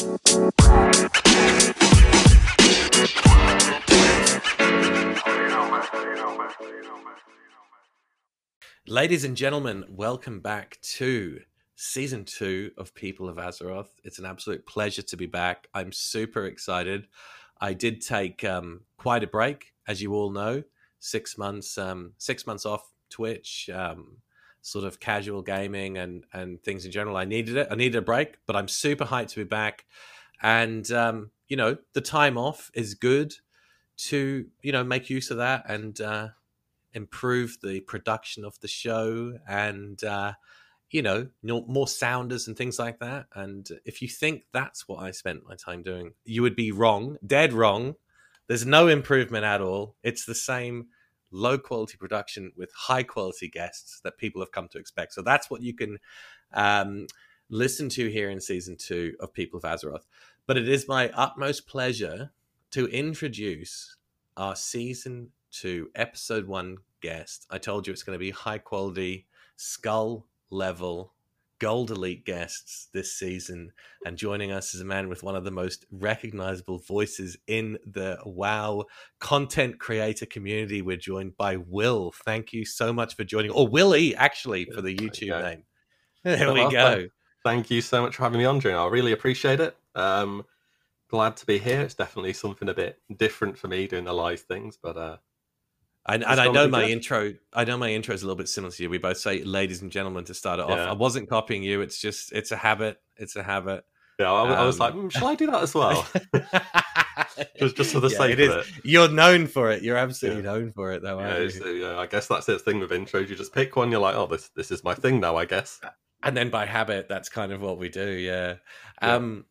Ladies and gentlemen, welcome back to season two of People of Azeroth. It's an absolute pleasure to be back. I'm super excited. I did take um, quite a break, as you all know, six months, um, six months off Twitch, um, sort of casual gaming and and things in general. I needed it. I needed a break, but I'm super hyped to be back. And um, you know, the time off is good to you know make use of that and uh, improve the production of the show and uh, you know more sounders and things like that and if you think that's what i spent my time doing you would be wrong dead wrong there's no improvement at all it's the same low quality production with high quality guests that people have come to expect. So that's what you can um, listen to here in season two of people of azeroth. But it is my utmost pleasure to introduce our season two episode one guest. I told you it's going to be high quality skull level gold elite guests this season and joining us is a man with one of the most recognizable voices in the wow content creator community. We're joined by will. Thank you so much for joining or willie actually for the youtube name. There we go. thank you so much for having me on June. i really appreciate it. Um glad to be here. It's definitely something a bit different for me doing the live things but uh and, and I know my good. intro. I know my intro is a little bit similar to you. We both say "ladies and gentlemen" to start it off. I wasn't copying you. It's just it's a habit. It's a habit. Yeah, I, um, I was like, um, mm, shall I do that as well? just just for the yeah, sake it of it. You're known for it. You're absolutely yeah. known for it, though. Yeah, yeah, I guess that's the thing with intros. You just pick one. You're like, oh, this this is my thing now. I guess. And then by habit, that's kind of what we do. Yeah. Um.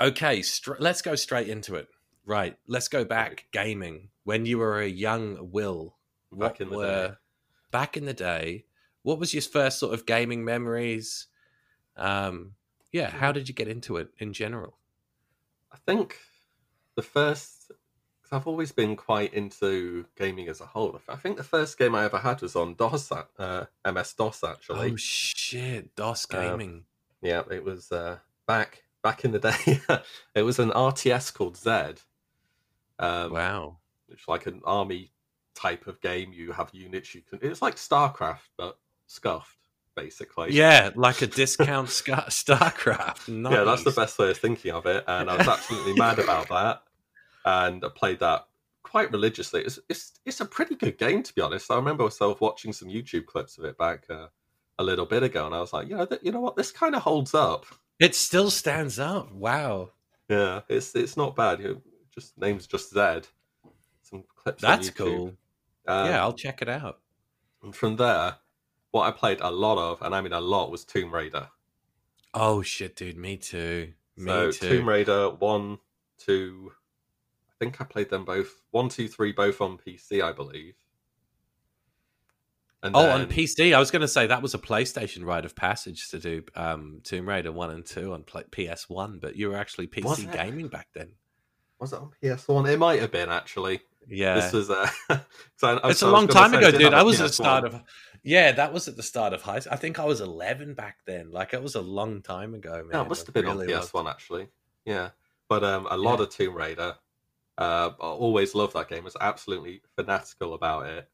Okay. Str- let's go straight into it. Right. Let's go back gaming when you were a young Will. Back in the were, day. Back in the day, what was your first sort of gaming memories? Um, yeah, how did you get into it in general? I think the first, because I've always been quite into gaming as a whole. I think the first game I ever had was on DOS, uh, MS DOS actually. Oh shit, DOS um, gaming. Um, yeah, it was uh, back back in the day. it was an RTS called Zed, um, wow. It's like an army type of game. You have units you can. It's like StarCraft, but scuffed, basically. Yeah, like a discount StarCraft. Nice. Yeah, that's the best way of thinking of it. And I was absolutely mad about that. And I played that quite religiously. It's, it's it's a pretty good game, to be honest. I remember myself watching some YouTube clips of it back uh, a little bit ago, and I was like, you know, th- you know what, this kind of holds up. It still stands up. Wow. Yeah, it's it's not bad. You just name's just Zed. Some clips. That's cool. Um, yeah, I'll check it out. And from there, what I played a lot of, and I mean a lot, was Tomb Raider. Oh shit, dude! Me too. Me so, too. Tomb Raider one, two. I think I played them both. One, two, three, both on PC, I believe. And oh, then... on PC, I was going to say that was a PlayStation rite of passage to do um, Tomb Raider one and two on PS One, but you were actually PC gaming back then was it on PS1? It might have been actually. Yeah, this was. Uh, I, it's a long time ago, dude. I was at the start of. Yeah, that was at the start of high. School. I think I was eleven back then. Like it was a long time ago, man. Yeah, it must have been really on PS1 actually. Yeah, but um, a lot yeah. of Tomb Raider. Uh, I always loved that game. I was absolutely fanatical about it.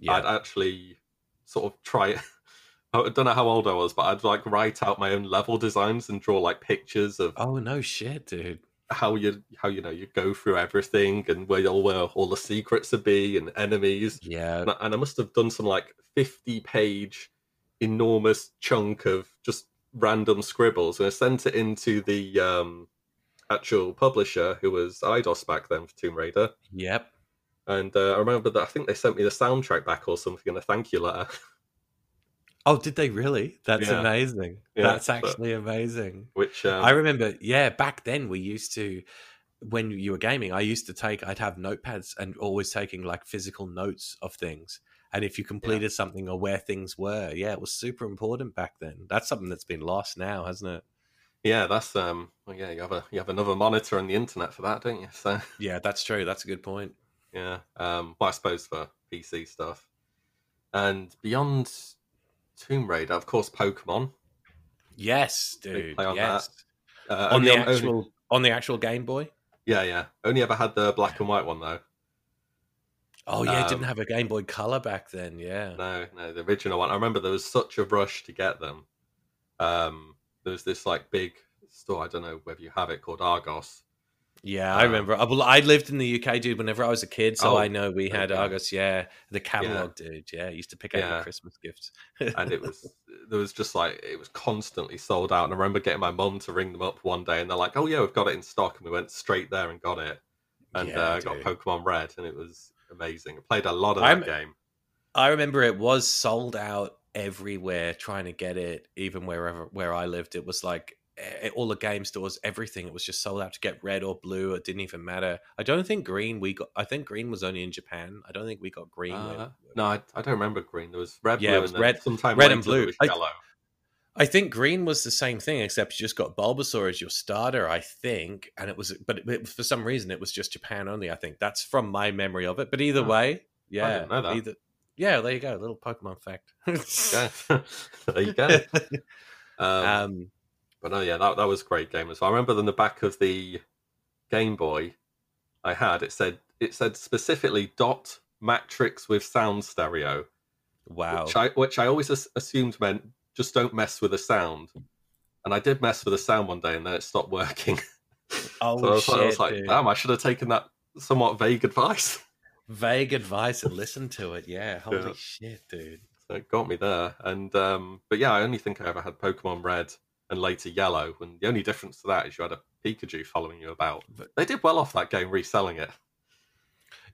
Yeah. I'd actually sort of try. I don't know how old I was, but I'd like write out my own level designs and draw like pictures of. Oh no, shit, dude! How you how you know you go through everything and where all where all the secrets would be and enemies. Yeah, and I, and I must have done some like fifty page enormous chunk of just random scribbles and I sent it into the um, actual publisher who was Eidos back then for Tomb Raider. Yep. And uh, I remember that I think they sent me the soundtrack back or something in a thank you letter. Oh, did they really? That's yeah. amazing. Yeah, That's actually but, amazing. Which um, I remember, yeah, back then we used to when you were gaming, I used to take I'd have notepads and always taking like physical notes of things. And if you completed yeah. something or where things were, yeah, it was super important back then. That's something that's been lost now, hasn't it? Yeah, that's um well yeah, you have a you have another monitor on the internet for that, don't you? So Yeah, that's true. That's a good point. Yeah. Um well I suppose for PC stuff. And beyond Tomb Raider, of course, Pokemon. Yes, dude. On yes. that. Uh, on the actual. Only, on the actual Game Boy. Yeah, yeah. Only ever had the black and white one though. Oh yeah, um, didn't have a Game Boy Color back then. Yeah. No, no, the original one. I remember there was such a rush to get them. Um, there was this like big store. I don't know whether you have it called Argos. Yeah, um, I remember. Well, I lived in the UK, dude. Whenever I was a kid, so oh, I know we had okay. Argos. Yeah, the catalog, yeah. dude. Yeah, I used to pick out yeah. Christmas gifts. and it was there was just like it was constantly sold out. And I remember getting my mum to ring them up one day, and they're like, "Oh yeah, we've got it in stock," and we went straight there and got it, and yeah, uh, got Pokemon Red, and it was amazing. I played a lot of that I'm, game. I remember it was sold out everywhere trying to get it, even wherever where I lived. It was like all the game stores, everything. It was just sold out to get red or blue. It didn't even matter. I don't think green. We got. I think green was only in Japan. I don't think we got green. Uh, no, I, I, don't remember green. There was red, yeah, blue, it was red, sometime red and blue. yellow. I think green was the same thing, except you just got Bulbasaur as your starter, I think, and it was, but it, for some reason it was just Japan only. I think that's from my memory of it. But either oh, way, yeah, either, yeah, there you go, little Pokemon fact. there you go. Um, um, but no, yeah, that that was a great game as well. I remember in the back of the Game Boy I had it said it said specifically dot matrix with sound stereo. Wow. Which I which I always assumed meant just don't mess with the sound. And I did mess with the sound one day, and then it stopped working. Oh so I was, shit! I was like, dude. damn, I should have taken that somewhat vague advice. Vague advice and listened to it. Yeah, holy yeah. shit, dude. So it got me there. And um, but yeah, I only think I ever had Pokemon Red and later Yellow, and the only difference to that is you had a Pikachu following you about. But they did well off that game reselling it.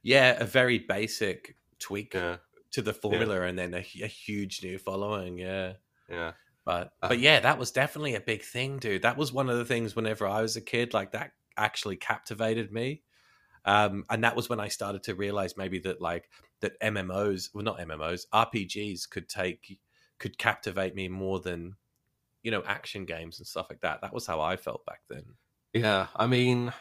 Yeah, a very basic tweak yeah. to the formula, yeah. and then a, a huge new following. Yeah. Yeah. But uh, but yeah, that was definitely a big thing, dude. That was one of the things whenever I was a kid, like that actually captivated me. Um, and that was when I started to realize maybe that like that MMOs, well not MMOs, RPGs could take could captivate me more than you know action games and stuff like that. That was how I felt back then. Yeah, I mean, I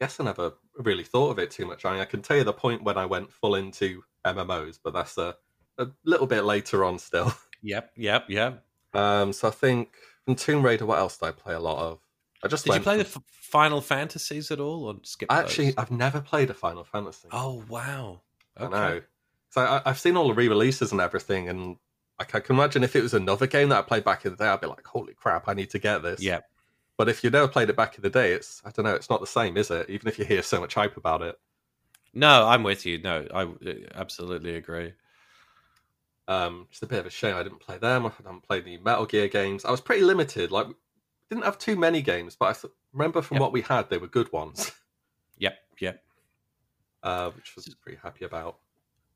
guess I never really thought of it too much. I mean, I can tell you the point when I went full into MMOs, but that's a a little bit later on still. Yep, yep, yep. Um, so I think from Tomb Raider, what else did I play a lot of? I just did you play from... the Final Fantasies at all, or skip? Actually. I've never played a Final Fantasy. Oh wow! Okay. I know. So I, have seen all the re-releases and everything, and I can imagine if it was another game that I played back in the day, I'd be like, "Holy crap, I need to get this." Yeah. But if you never played it back in the day, it's I don't know, it's not the same, is it? Even if you hear so much hype about it. No, I'm with you. No, I absolutely agree. Um, just a bit of a shame I didn't play them. I haven't played the Metal Gear games. I was pretty limited. Like, didn't have too many games, but I th- remember from yep. what we had, they were good ones. Yep, yep. Uh, which was pretty happy about.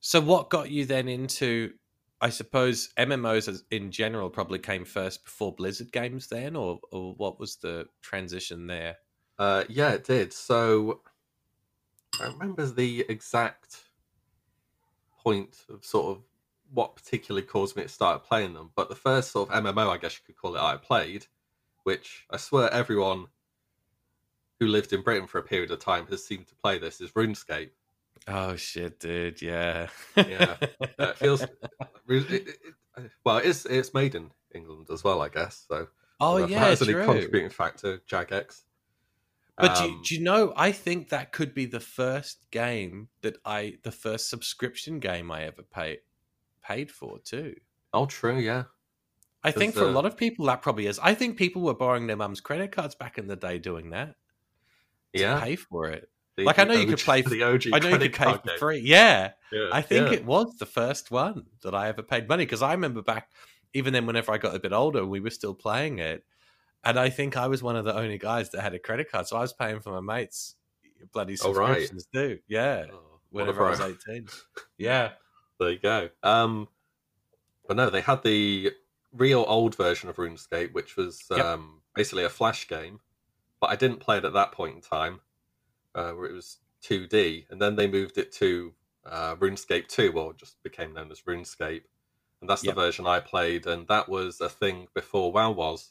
So, what got you then into? I suppose MMOs in general probably came first before Blizzard games, then, or or what was the transition there? Uh, yeah, it did. So, I remember the exact point of sort of what particularly caused me to start playing them. But the first sort of MMO, I guess you could call it, I played, which I swear everyone who lived in Britain for a period of time has seemed to play this, is RuneScape. Oh shit, dude! Yeah, yeah. Uh, it feels it, it, well. It's it's made in England as well, I guess. So oh yeah, that's a contributing factor. Jagex. But um, do, do, you know? I think that could be the first game that I, the first subscription game I ever paid paid for too. Oh, true. Yeah. I think for uh, a lot of people that probably is. I think people were borrowing their mum's credit cards back in the day doing that. Yeah. To pay for it. The, like I know you could play. For, the OG I know you could pay for free. Yeah. yeah. I think yeah. it was the first one that I ever paid money because I remember back, even then, whenever I got a bit older, we were still playing it, and I think I was one of the only guys that had a credit card, so I was paying for my mates' bloody subscriptions oh, right. too. Yeah. Oh, whenever I was eighteen. Yeah. There you go. Um, but no, they had the real old version of RuneScape, which was yep. um, basically a flash game. But I didn't play it at that point in time, uh, where it was 2D, and then they moved it to uh, RuneScape 2, or just became known as RuneScape, and that's yep. the version I played, and that was a thing before WoW was.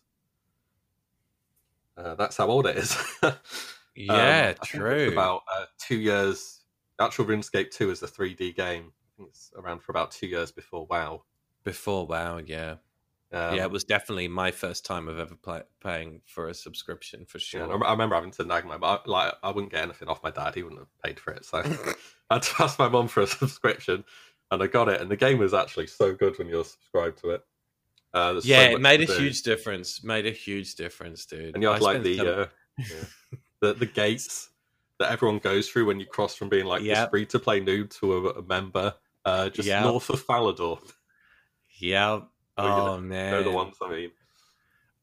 Uh, that's how old it is. yeah, um, true. about uh, two years. Actual RuneScape 2 is a 3D game, think it's around for about two years before WoW. Before WoW, yeah. Um, yeah, it was definitely my first time of ever play, paying for a subscription for sure. Yeah, I remember having to nag my, but like I wouldn't get anything off my dad; he wouldn't have paid for it. So I had to ask my mom for a subscription, and I got it. And the game was actually so good when you're subscribed to it. Uh, yeah, so it made a do. huge difference. Made a huge difference, dude. And you had like the some... uh, yeah, the the gates that everyone goes through when you cross from being like yep. free to play noob to a, a member, uh, just yep. north of Falador. Yeah, Oh man, they're the ones I mean.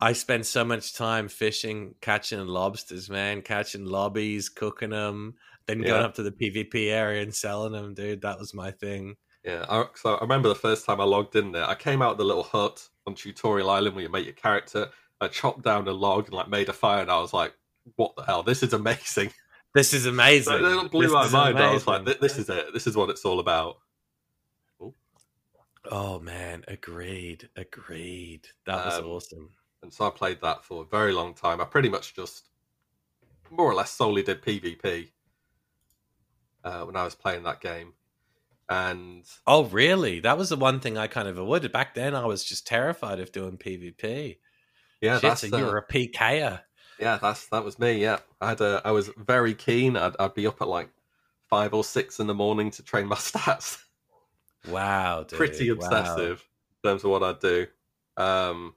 I spent so much time fishing, catching lobsters, man, catching lobbies, cooking them, then yeah. going up to the PvP area and selling them, dude. That was my thing. Yeah, I, so I remember the first time I logged in there. I came out the little hut on Tutorial Island where you make your character. I chopped down a log and like made a fire, and I was like, "What the hell? This is amazing! This is amazing!" it blew this my mind. Amazing. I was like, "This is it. This is what it's all about." Oh man, agreed, agreed. That was um, awesome. And so I played that for a very long time. I pretty much just more or less solely did PvP uh, when I was playing that game. And oh, really? That was the one thing I kind of avoided back then. I was just terrified of doing PvP. Yeah, Shit, that's so you were a PKer. Yeah, that's that was me. Yeah, I had a, I was very keen. I'd, I'd be up at like five or six in the morning to train my stats. Wow, dude. pretty obsessive wow. in terms of what I'd do. Um,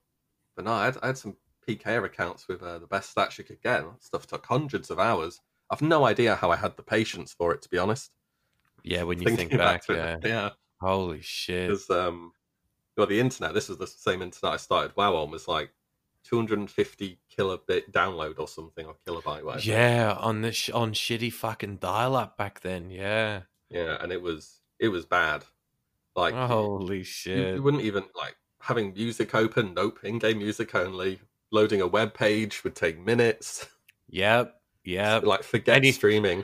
but no, I had, I had some PK accounts with uh, the best stats you could get. Stuff took hundreds of hours. I've no idea how I had the patience for it, to be honest. Yeah, when you think back, back yeah. It, yeah. Holy shit. Because, um, well, the internet, this was the same internet I started WoW on, was like 250 kilobit download or something, or kilobyte, whatever. Yeah, on this, sh- on shitty fucking dial up back then, yeah. Yeah, and it was it was bad. Like, holy shit! You, you wouldn't even like having music open. Nope, in-game music only. Loading a web page would take minutes. Yep, yep. Like forget Any, streaming.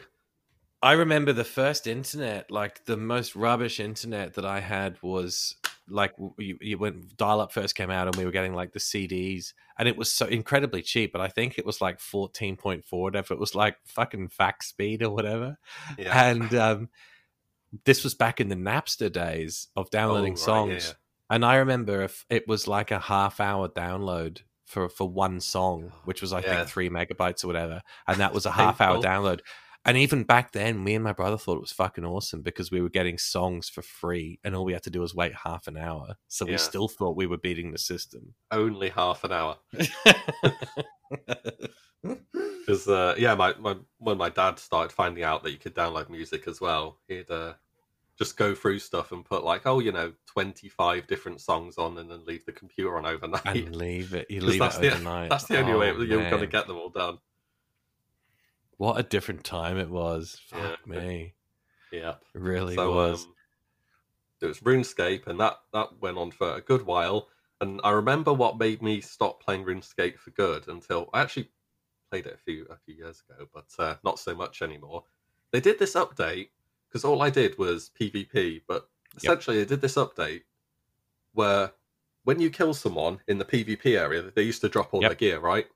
I remember the first internet, like the most rubbish internet that I had was like you, you when dial up first came out and we were getting like the CDs and it was so incredibly cheap, but I think it was like 14.4 whatever. It was like fucking fax speed or whatever. Yeah. And um this was back in the Napster days of downloading oh, right, songs. Yeah. And I remember if it was like a half hour download for for one song, oh, which was I yeah. think three megabytes or whatever, and that was a half hour download. And even back then, me and my brother thought it was fucking awesome because we were getting songs for free, and all we had to do was wait half an hour. So yeah. we still thought we were beating the system. Only half an hour. Because uh, yeah, my, my when my dad started finding out that you could download music as well, he'd uh, just go through stuff and put like, oh, you know, twenty five different songs on, and then leave the computer on overnight. And leave it. You leave that's it the, overnight. That's the only oh, way you're going to get them all done. What a different time it was. Fuck yeah. me. Yeah, it really so, was. Um, it was RuneScape, and that that went on for a good while. And I remember what made me stop playing RuneScape for good until I actually played it a few a few years ago, but uh, not so much anymore. They did this update because all I did was PvP, but essentially yep. they did this update where when you kill someone in the PvP area, they used to drop all yep. their gear, right?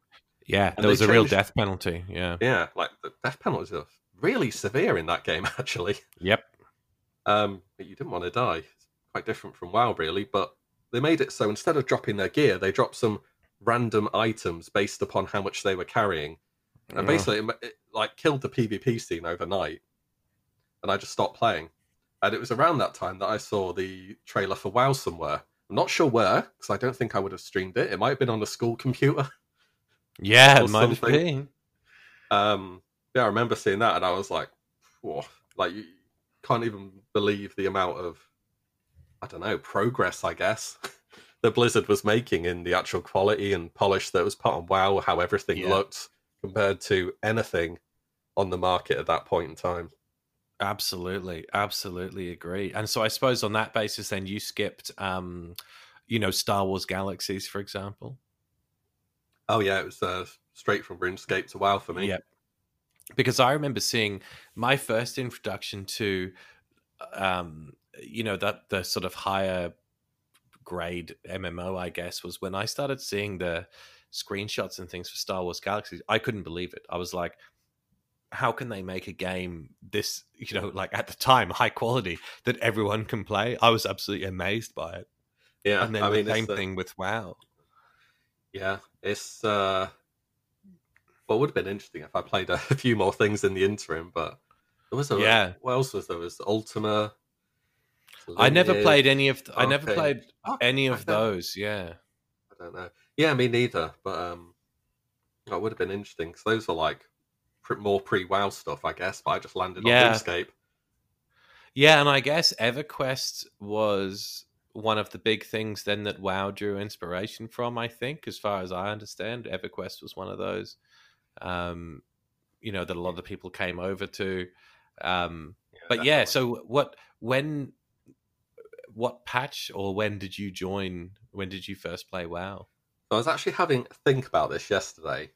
Yeah, and there was a real death penalty. Yeah, yeah, like the death penalties are really severe in that game, actually. Yep. Um, but you didn't want to die. It's quite different from WoW, really. But they made it so instead of dropping their gear, they dropped some random items based upon how much they were carrying, and basically, it, it, like killed the PvP scene overnight. And I just stopped playing. And it was around that time that I saw the trailer for WoW somewhere. I'm not sure where because I don't think I would have streamed it. It might have been on a school computer. Yeah, it might have been. Um, yeah, I remember seeing that, and I was like, Whoa. like you can't even believe the amount of I don't know progress. I guess that Blizzard was making in the actual quality and polish that was put on WoW, how everything yeah. looked compared to anything on the market at that point in time. Absolutely, absolutely agree. And so I suppose on that basis, then you skipped, um, you know, Star Wars Galaxies, for example. Oh yeah, it was uh, straight from RuneScape to WoW for me. Yeah, because I remember seeing my first introduction to, um, you know, that the sort of higher grade MMO, I guess, was when I started seeing the screenshots and things for Star Wars Galaxies. I couldn't believe it. I was like, how can they make a game this, you know, like at the time, high quality that everyone can play? I was absolutely amazed by it. Yeah, and then I the mean, same it's, uh, thing with WoW. Yeah, it's uh, well, would have been interesting if I played a few more things in the interim, but there was a Yeah. What else was there? Was Ultima? I never played any of. Th- I never played Oh, any of those. Yeah. I don't know. Yeah, me neither. But um, that would have been interesting because those are like pre- more pre-WoW stuff, I guess. But I just landed Yeah. on RuneScape. Yeah, and I guess EverQuest was one of the big things then that WoW drew inspiration from. I think, as far as I understand, EverQuest was one of those. Um, you know that a lot of people came over to. Um, but yeah, so what? When? What patch or when did you join? When did you first play WoW? I was actually having a think about this yesterday,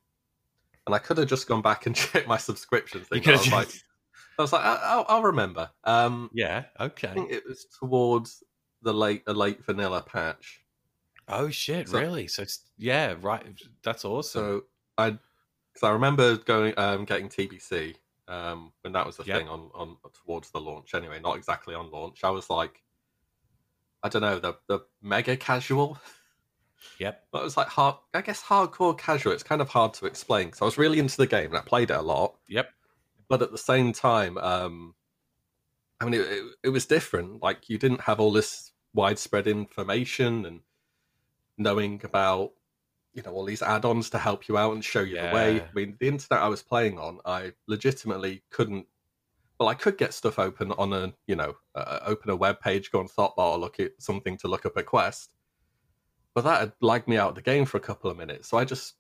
and I could have just gone back and checked my subscription thing. I was like, I was like, I- I'll, I'll remember. Um, yeah, I okay. think it was towards the late, a late vanilla patch. Oh shit! So- really? So it's, yeah, right. That's awesome. So I, because I remember going, um, getting TBC, um, when that was the Yep. thing on on towards the launch. Anyway, not exactly on launch. I was like, I don't know, the the mega casual. yep. But it was like hard, I guess hardcore casual. It's kind of hard to explain because I was really into the game and I played it a lot. Yep. But at the same time, um, I mean, it, it, was different. Like you didn't have all this widespread information and knowing about, you know, all these add-ons to help you out and show you the way. I mean, the internet I was playing on, I legitimately couldn't. Well, I could get stuff open on a, you know, uh, open a web page, go on Thottbot, or look at something to look up a quest but that had lagged me out of the game for a couple of minutes. So I just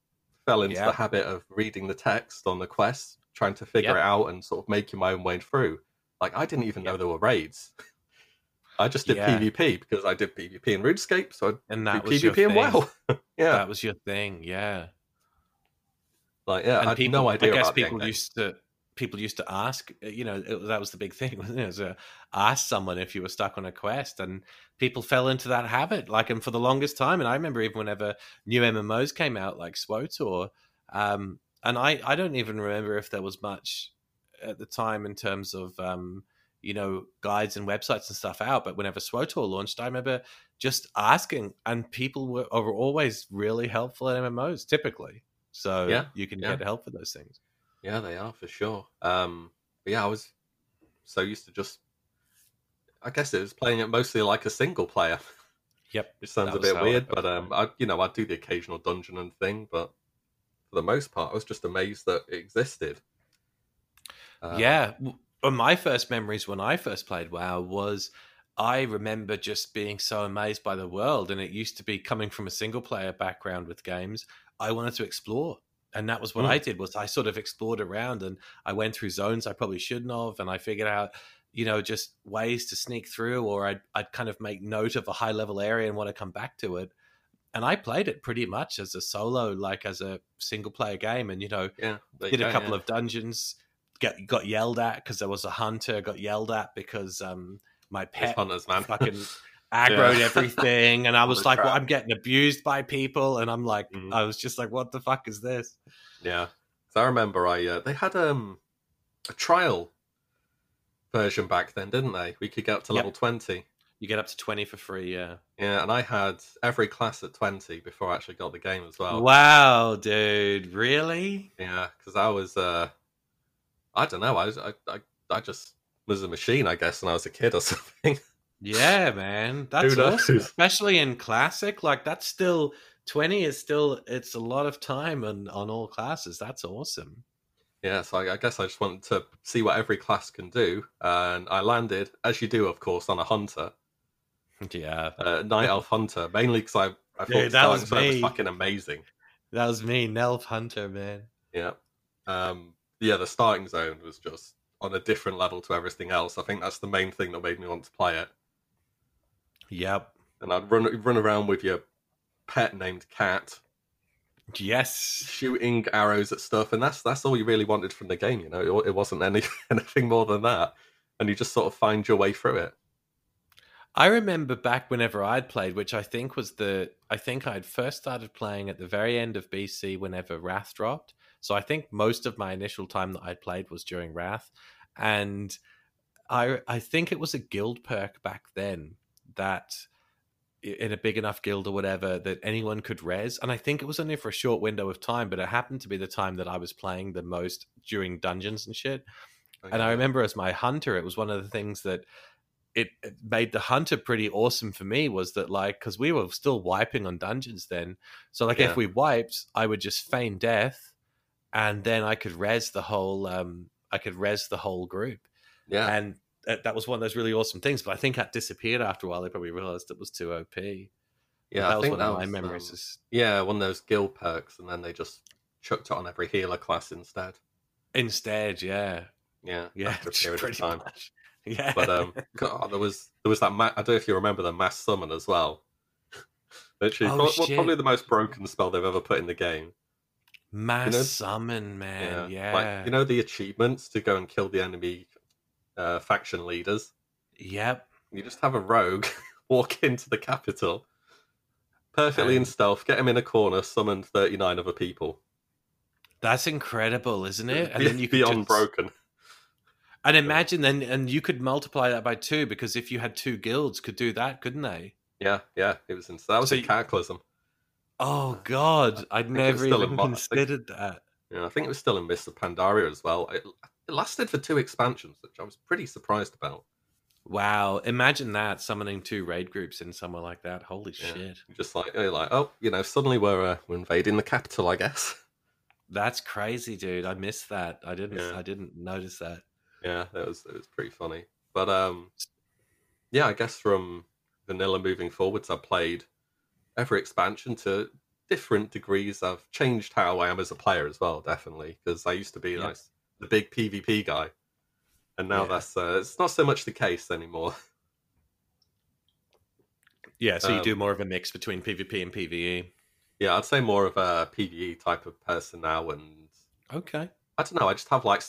fell into Yeah. the habit of reading the text on the quest, trying to figure it out and sort of making my own way through. Like I didn't even know there were raids. I just did Yeah. PvP because I did PvP in RuneScape, so I And that was PvP in thing. WoW. yeah, That was your thing. Yeah. like yeah, I and had no idea I guess people used to people used to ask. uh, You know, it, that was the big thing. Wasn't it? It was, uh, ask someone if you were stuck on a quest, and people fell into that habit. Like, and for the longest time, and I remember even whenever new MMOs came out, like SWTOR, um, and I I don't even remember if there was much at the time in terms of um, you know guides and websites and stuff out. But whenever SWTOR launched, I remember just asking, and people were are always really helpful at MMOs typically. So Yeah, you can yeah. get help with those things. Yeah, they are for sure. Um, but yeah, I was so used to just. I guess it was playing it mostly like a single player. Yep. Which sounds a bit weird, but um, I you know I do the occasional dungeon and thing, but for the most part, I was just amazed that it existed. Um, yeah. Well, my first memories when I first played WoW was I remember just being so amazed by the world, and it used to be coming from a single player background with games. I wanted to explore, and that was what Mm. I did. Was I sort of explored around, and I went through zones I probably shouldn't have, and I figured out. You know, just ways to sneak through, or I'd, I'd kind of make note of a high level area and want to come back to it. And I played it pretty much as a solo, like as a single player game. And, you know, yeah, did a go, couple yeah. of dungeons get got yelled at because there was a hunter got yelled at because um my pet hunters, man. fucking aggroed Yeah. everything and i was like well i'm getting abused by people and i'm like Mhm. i was just like what the fuck is this yeah, so I remember I uh, they had um a trial version back then, didn't they? We could get up to Yep. level twenty. you get up to 20 for free yeah Yeah, and I had every class at twenty before I actually got the game as well. wow dude really Yeah, because I was uh I don't know, I was I, I I just was a machine, I guess, when I was a kid or something. yeah man that's knows? awesome especially in classic like that's still 20 is still it's a lot of time on on all classes that's awesome Yeah, so I, I guess I just wanted to see what every class can do, and I landed, as you do, of course, on a hunter, yeah uh, night elf hunter, mainly because I, I thought Dude, that was me. fucking amazing. that was me nelf hunter man Yeah, um, yeah, the starting zone was just on a different level to everything else. I think that's the main thing that made me want to play it. yep And I'd run run around with your pet named Cat, Yes. shooting arrows at stuff, and that's that's all you really wanted from the game. You know, it, it wasn't any anything more than that, and you just sort of find your way through it. I remember back whenever I'd played, which I think was the I think I'd first started playing at the very end of BC whenever Wrath dropped. So I think most of my initial time that I'd played was during Wrath. And I I think it was a guild perk back then that in a big enough guild or whatever that anyone could res. And I think it was only for a short window of time, but it happened to be the time that I was playing the most during dungeons and shit. Okay. And I remember as my hunter, it was one of the things that it, made the hunter pretty awesome for me was that like because we were still wiping on dungeons then so like yeah. if we wiped i would just feign death and then i could res the whole um i could res the whole group yeah and that, that was one of those really awesome things but i think that disappeared after a while they probably realized it was too op yeah that I was one of my was, memories um, is... yeah one of those guild perks and then they just chucked it on every healer class instead instead yeah yeah yeah after a period of time much. Yeah. But um, God, there was there was that. Ma- I don't know if you remember the mass summon as well. Literally, oh, probably the most broken spell they've ever put in the game. Mass you know, summon, man. Yeah. yeah. Like, you know the achievements to go and kill the enemy uh, faction leaders. Yep. You just have a rogue walk into the capital, perfectly in stealth, get him in a corner, summon thirty nine other people. That's incredible, isn't it? And then you be unbroken. Just... And imagine then, and you could multiply that by two because if you had two guilds, could do that, couldn't they? Yeah, yeah. It was in, that was so a cataclysm. Oh God, I'd never even considered think, that. Yeah, I think it was still in Mists of Pandaria as well. It, it lasted for two expansions, which I was pretty surprised about. Wow, imagine that summoning two raid groups in somewhere like that. Holy yeah. shit! Just like you're like, oh, you know, suddenly we're uh, we're invading the capital, I guess. That's crazy, dude. I missed that. I didn't. Yeah. I didn't notice that. Yeah, it was it was pretty funny. But um, yeah, I guess from vanilla moving forwards, I played every expansion to different degrees. I've changed how I am as a player as well, definitely, because I used to be yeah. like the big PvP guy, and now yeah. that's uh, it's not so much the case anymore. Yeah, so you um, do more of a mix between PvP and PvE. Yeah, I'd say more of a PvE type of person now, and okay, I don't know. I just have like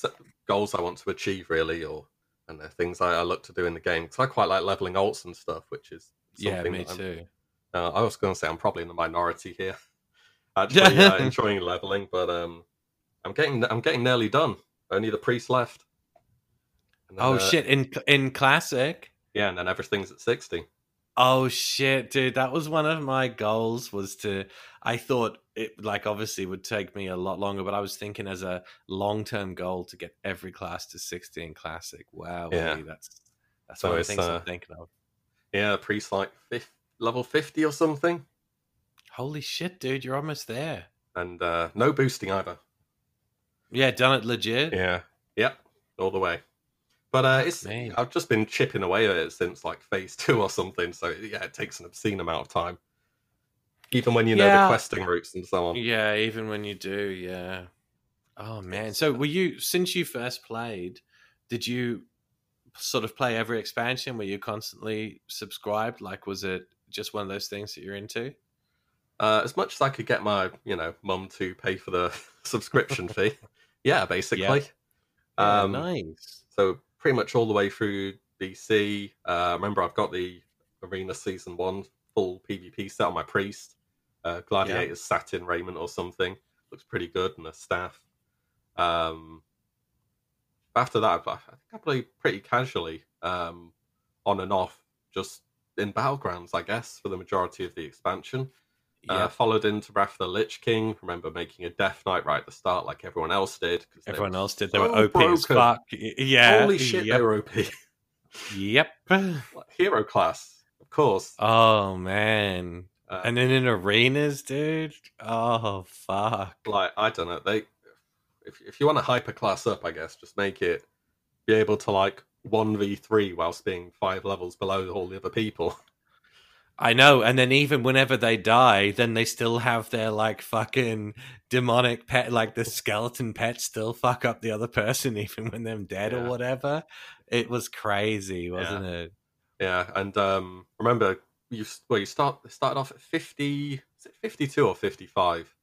goals I want to achieve, really, or and things I, I look to do in the game. Because I quite like leveling alts and stuff, which is yeah, me too. Uh, I was going to say I'm probably in the minority here, actually uh, enjoying leveling, but um, I'm getting I'm getting nearly done. Only the priest left. Then, oh uh, shit! In in classic. Yeah, and then everything's at sixty. Oh shit, dude! That was one of my goals. Was to I thought it like obviously would take me a lot longer, but I was thinking as a long term goal to get every class to sixty in classic. Wow, yeah, that's that's so one of the things uh, I'm thinking of. Yeah, priest like fifth, level fifty or something. Holy shit, dude! You're almost there. And uh no boosting either. Yeah, done it legit. Yeah, yep, all the way. But uh, it's Man. I've just been chipping away at it since like phase two or something. So yeah, it takes an obscene amount of time, even when you know yeah. the questing routes and so on. Yeah, even when you do, yeah. Oh man! So were you since you first played? Did you sort of play every expansion? Were you constantly subscribed? Like, was it just one of those things that you're into? Uh, as much as I could get my, you know, mum to pay for the subscription fee. Yeah, basically. Yeah. Um, nice. So pretty much all the way through BC. Uh, remember, I've got the Arena Season 1 full PvP set on my Priest. Uh, Gladiator's yeah. satin raiment or something. Looks pretty good, and the staff. Um, after that, I think I play pretty casually, um, on and off, just in battlegrounds, I guess, for the majority of the expansion. Uh, yeah. Uh, followed into Wrath of the Lich King. Remember making a Death Knight right at the start, like everyone else did. Everyone else did. They were OP broken. as fuck. Yeah. Holy shit, yep. they were OP. yep. Hero class, of course. Oh man. Uh, and then in arenas, dude. Oh fuck. Like I don't know. They, if if you want to hyper class up, I guess just make it be able to like one v three whilst being five levels below all the other people. I know, and then even whenever they die, then they still have their like fucking demonic pet, like the skeleton pet, still fuck up the other person even when they're dead yeah. or whatever. It was crazy, wasn't yeah. it? Yeah, and um, remember you well, you start started off at fifty, fifty two or fifty five.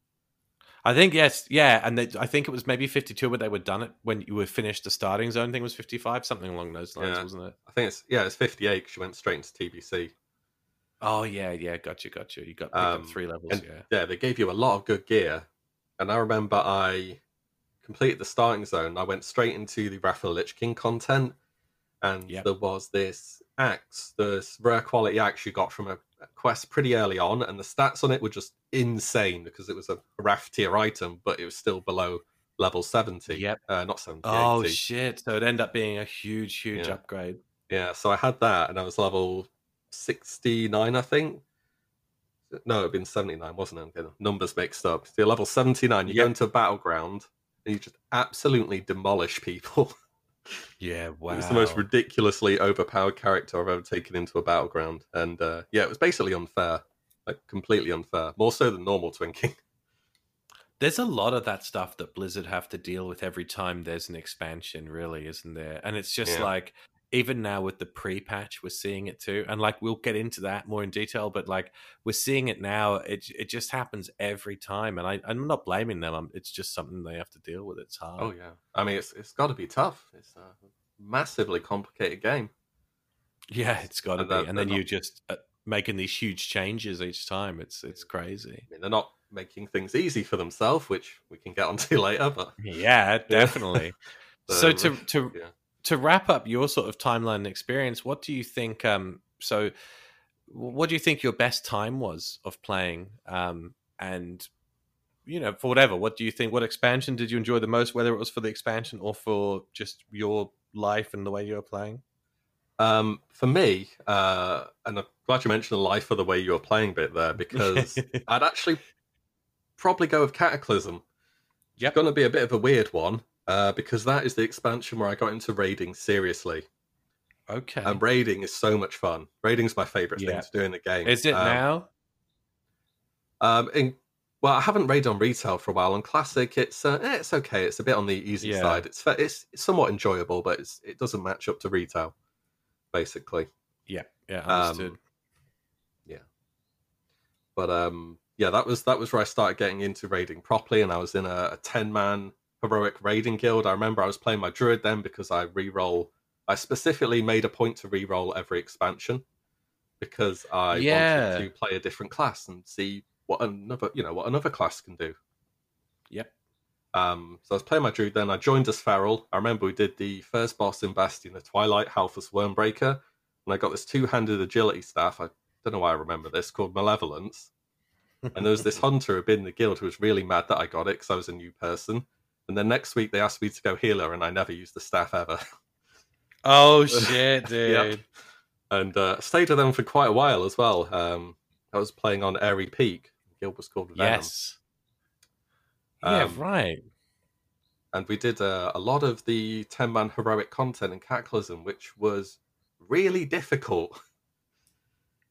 I think yes, yeah, and they, I think it was maybe fifty-two when they were done it when you were finished. The starting zone thing was fifty-five, something along those lines, yeah. wasn't it? I think it's yeah, it's fifty-eight. Because you went straight into TBC. Oh yeah, yeah, got you, got you. You got um, three levels, yeah. Yeah, they gave you a lot of good gear, and I remember I completed the starting zone. I went straight into the the Lich King content, and yep. there was this axe, this rare quality axe you got from a quest pretty early on, and the stats on it were just insane because it was a RAF tier item, but it was still below level 70. Yep. Uh, not 70. Oh, 80. shit. So it ended up being a huge, huge Yeah. upgrade. Yeah, so I had that, and I was level 69, I think. No, it'd been 79, wasn't it? I'm getting numbers mixed up. So you're level 79, you go into a battleground, and you just absolutely demolish people. Yeah, wow. It's the most ridiculously overpowered character I've ever taken into a battleground. And uh, yeah, it was basically unfair. Like, completely unfair. More so than normal twinking. There's a lot of that stuff that Blizzard have to deal with every time there's an expansion, really, isn't there? And it's just Yeah. like, even now with the pre patch, we're seeing it too. And like, we'll get into that more in detail, but like, we're seeing it now. It, it just happens every time. And I, I'm not blaming them. I'm, it's just something they have to deal with. It's hard. Oh, yeah. I mean, it's, it's got to be tough. It's a massively complicated game. Yeah, it's got to be. And then you not- just uh, making these huge changes each time. It's it's crazy. I mean, they're not making things easy for themselves, which we can get onto later, but. Yeah, definitely. so to to yeah. To wrap up your sort of timeline and experience, what do you think? Um, so, what do you think your best time was of playing? Um, and you know, for whatever, what do you think? What expansion did you enjoy the most? Whether it was for the expansion or for just your life and the way you were playing? Um, for me, uh, and I'm glad you mentioned the life of the way you were playing bit there because I'd actually probably go with Cataclysm. Yep. Going to be a bit of a weird one uh, because that is the expansion where I got into raiding seriously. okay. And raiding is so much fun. Raiding's my favorite Yeah. thing to do in the game. Is it Um, now? Um, in, well, I haven't raided on retail for a while. On classic, it's uh, eh, it's okay. It's a bit on the easy Yeah. side. It's, it's somewhat enjoyable, but it's, it doesn't match up to retail, basically. Yeah, yeah, um, understood. But um, yeah, that was that was where I started getting into raiding properly, and I was in a, a ten man heroic raiding guild. I remember I was playing my druid then because I re-roll. I specifically made a point to re-roll every expansion because I Yeah. wanted to play a different class and see what another you know what another class can do. Yep. Um, so I was playing my druid then. I joined as Feral. I remember we did the first boss in Bastion, the Twilight Halfus Wyrmbreaker, and I got this two-handed agility staff. I don't know why I remember this called Malevolence. And there was this hunter who'd been in the guild who was really mad that I got it because I was a new person. And then next week they asked me to go healer, and I never used the staff ever. oh shit, dude. Yep. and uh, stayed with them for quite a while as well. Um, I was playing on Aerie Peak. The guild was called Venom. Yes. yeah, Um, right. and we did uh, a lot of the 10 man heroic content in Cataclysm, which was really difficult.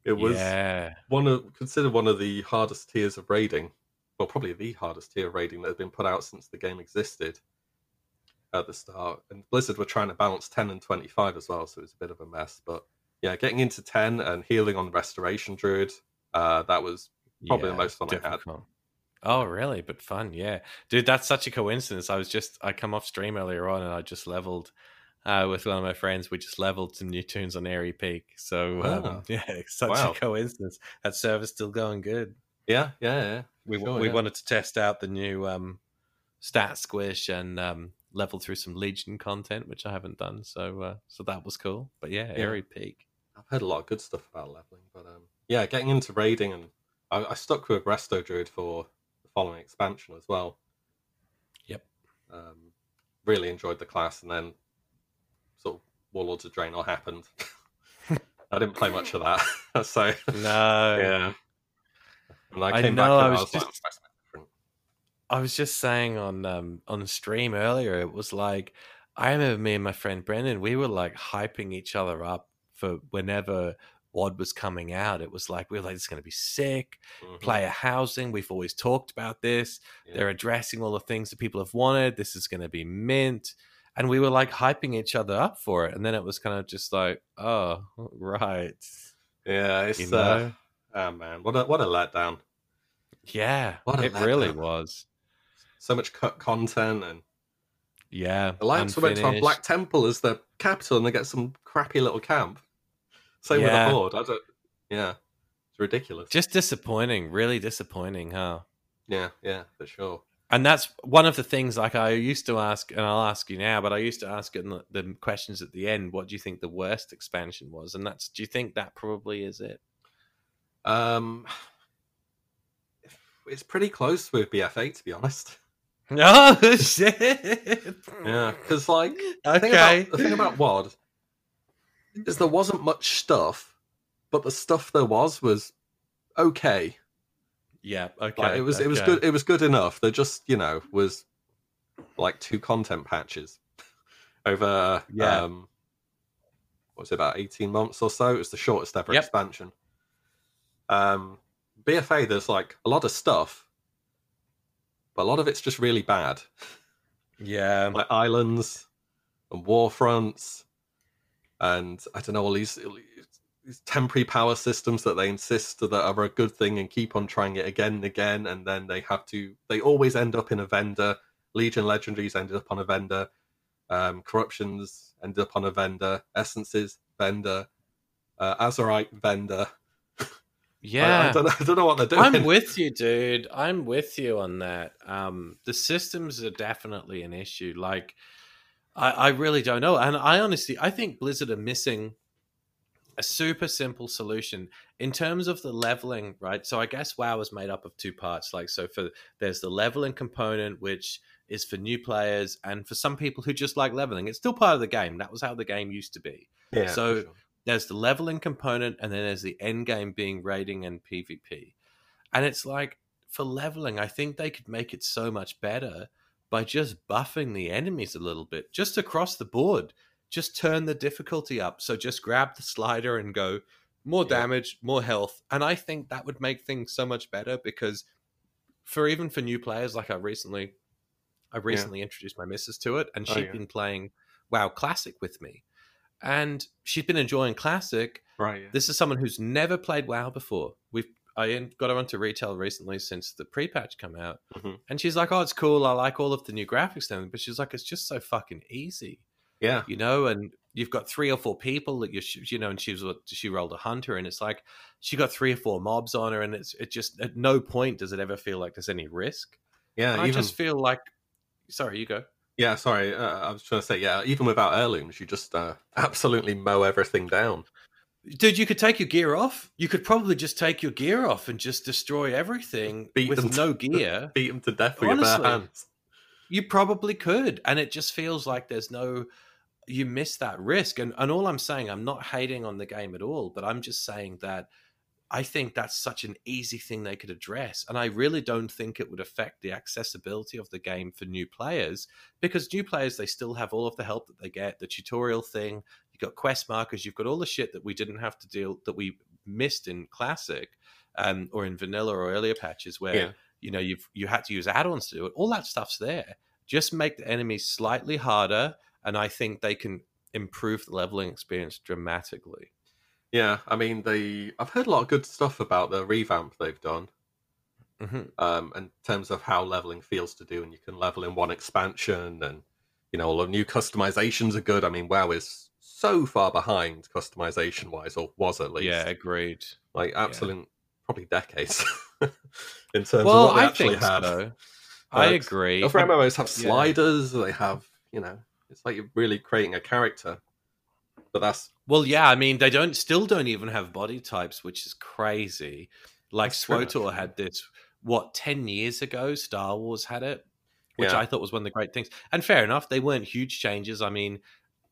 It was yeah. one of considered one of the hardest tiers of raiding. Well, probably the hardest tier of raiding that had been put out since the game existed at the start. And Blizzard were trying to balance 10 and 25 as well, so it was a bit of a mess. But yeah, getting into 10 and healing on Restoration Druid, uh, that was Probably the most fun I had. Oh, really? But fun, yeah, dude. That's such a coincidence. I was just I come off stream earlier on, and I just leveled uh, with one of my friends. We just leveled some new tunes on Aerie Peak. So um, Ah. yeah, such Wow. a coincidence. That server's still going good. Yeah, yeah, yeah. We Sure, we yeah. wanted to test out the new um, stat squish and um, level through some Legion content, which I haven't done. So uh, so that was cool. But yeah, Yeah. Peak. I've heard a lot of good stuff about leveling, but um, yeah, getting into raiding and I, I stuck with Resto Druid for the following expansion as well. Yep. Um, really enjoyed the class, and then sort of Warlords of Draenor happened. I didn't play much of that, so No, yeah. I I know, back I and I was was, like, just- "That's. I was just saying on um on stream earlier, it was like I remember me and my friend Brendan, we were like hyping each other up for whenever WOD was coming out. It was like we were like, it's gonna be sick. Mhm, Player housing, we've always talked about this. yeah. They're addressing all the things that people have wanted. This is gonna be mint. And we were like hyping each other up for it. And then it was kind of just like, oh, right. Yeah, it's You uh, know? Oh man, what a what a letdown! Yeah. What it really was. So much cut content, and Yeah. Were meant to have. Black Temple as the capital, and they get some crappy little camp. Same with the Horde. I don't. Yeah, it's ridiculous. Just disappointing, really disappointing, huh? Yeah, yeah, for sure. And that's one of the things like I used to ask, and I'll ask you now, but I used to ask in the, the questions at the end, what do you think the worst expansion was? And that's, do you think that probably is it? Um, it's pretty close with BFA to be honest. Oh shit! Yeah, because like okay. the thing, about, the thing about WoD is there wasn't much stuff, but the stuff there was was okay. Yeah, okay. Like, it was okay. it was good. It was good enough. There just you know was like two content patches over Yeah. um what was it about 18 months or so it was the shortest ever Yep. expansion um bfa there's like a lot of stuff but a lot of it's just really bad. Yeah, like islands and war fronts and i don't know all these, these temporary power systems that they insist that are a good thing and keep on trying it again and again and then they have to they always end up in a vendor. Legion legendaries ended up on a vendor. Um, corruptions ended up on a vendor. Essences vendor. Uh, Azerite vendor yeah. I, don't know, I don't know what they're doing I'm with you, dude. I'm with you on that. Um, the systems are definitely an issue. Like, I, I really don't know, and I honestly, I think Blizzard are missing a super simple solution in terms of the leveling, right? So I guess WoW is made up of two parts. Like, so for there's the leveling component, which is for new players, and for some people who just like leveling. It's still part of the game. That was how the game used to be. yeah, so- sure. There's the leveling component and then there's the end game being raiding and pvp and it's like for leveling i think they could make it so much better by just buffing the enemies a little bit just across the board. Just turn the difficulty up. So just grab the slider and go more Yeah. damage more health. And i think that would make things so much better because for even for new players like i recently i recently introduced my missus to it and Oh, she'd yeah. been playing wow classic with me and she's been enjoying classic right yeah. this is someone who's never played WoW before. We've I got her onto retail recently since the pre-patch come out, Mhm. and she's like, "Oh, it's cool. I like all of the new graphics and. But she's like, "It's just so fucking easy, yeah you know." And you've got three or four people that you you know, and she was she rolled a hunter, and it's like she got three or four mobs on her, and it's it just at no point does it ever feel like there's any risk. yeah I just feel like, sorry, you go. Yeah, sorry. Uh, I was trying to say, yeah, even without heirlooms, you just uh, absolutely mow everything down. Dude, you could take your gear off. You could probably just take your gear off and just destroy everything Beat with to- no gear. Beat them to death with your bare hands. You probably could, and it just feels like there's no. You miss that risk, and and all I'm saying, I'm not hating on the game at all, but I'm just saying that I think that's such an easy thing they could address, and I really don't think it would affect the accessibility of the game for new players because new players they still have all of the help that they get, the tutorial thing, you've got quest markers, you've got all the shit that we didn't have to deal that we missed in classic, um, or in vanilla or earlier patches where Yeah. you know you've you had to use add-ons to do it. All that stuff's there. Just make the enemies slightly harder and i think they can improve the leveling experience dramatically Yeah, I mean, they. I've heard a lot of good stuff about the revamp they've done. Mhm. um, in terms of how leveling feels to do, and you can level in one expansion, and you know all the new customizations are good. I mean, WoW is so far behind customization wise, or was at least. yeah agreed like absolute, probably decades in terms well of what they i actually think have. so i agree Other MMOs have Yeah. sliders. They have, you know, it's like you're really creating a character. But that's well yeah i mean they don't still don't even have body types which is crazy like That's SWTOR had this what 10 years ago star wars had it which Yeah. I thought was one of the great things. And fair enough, they weren't huge changes. I mean,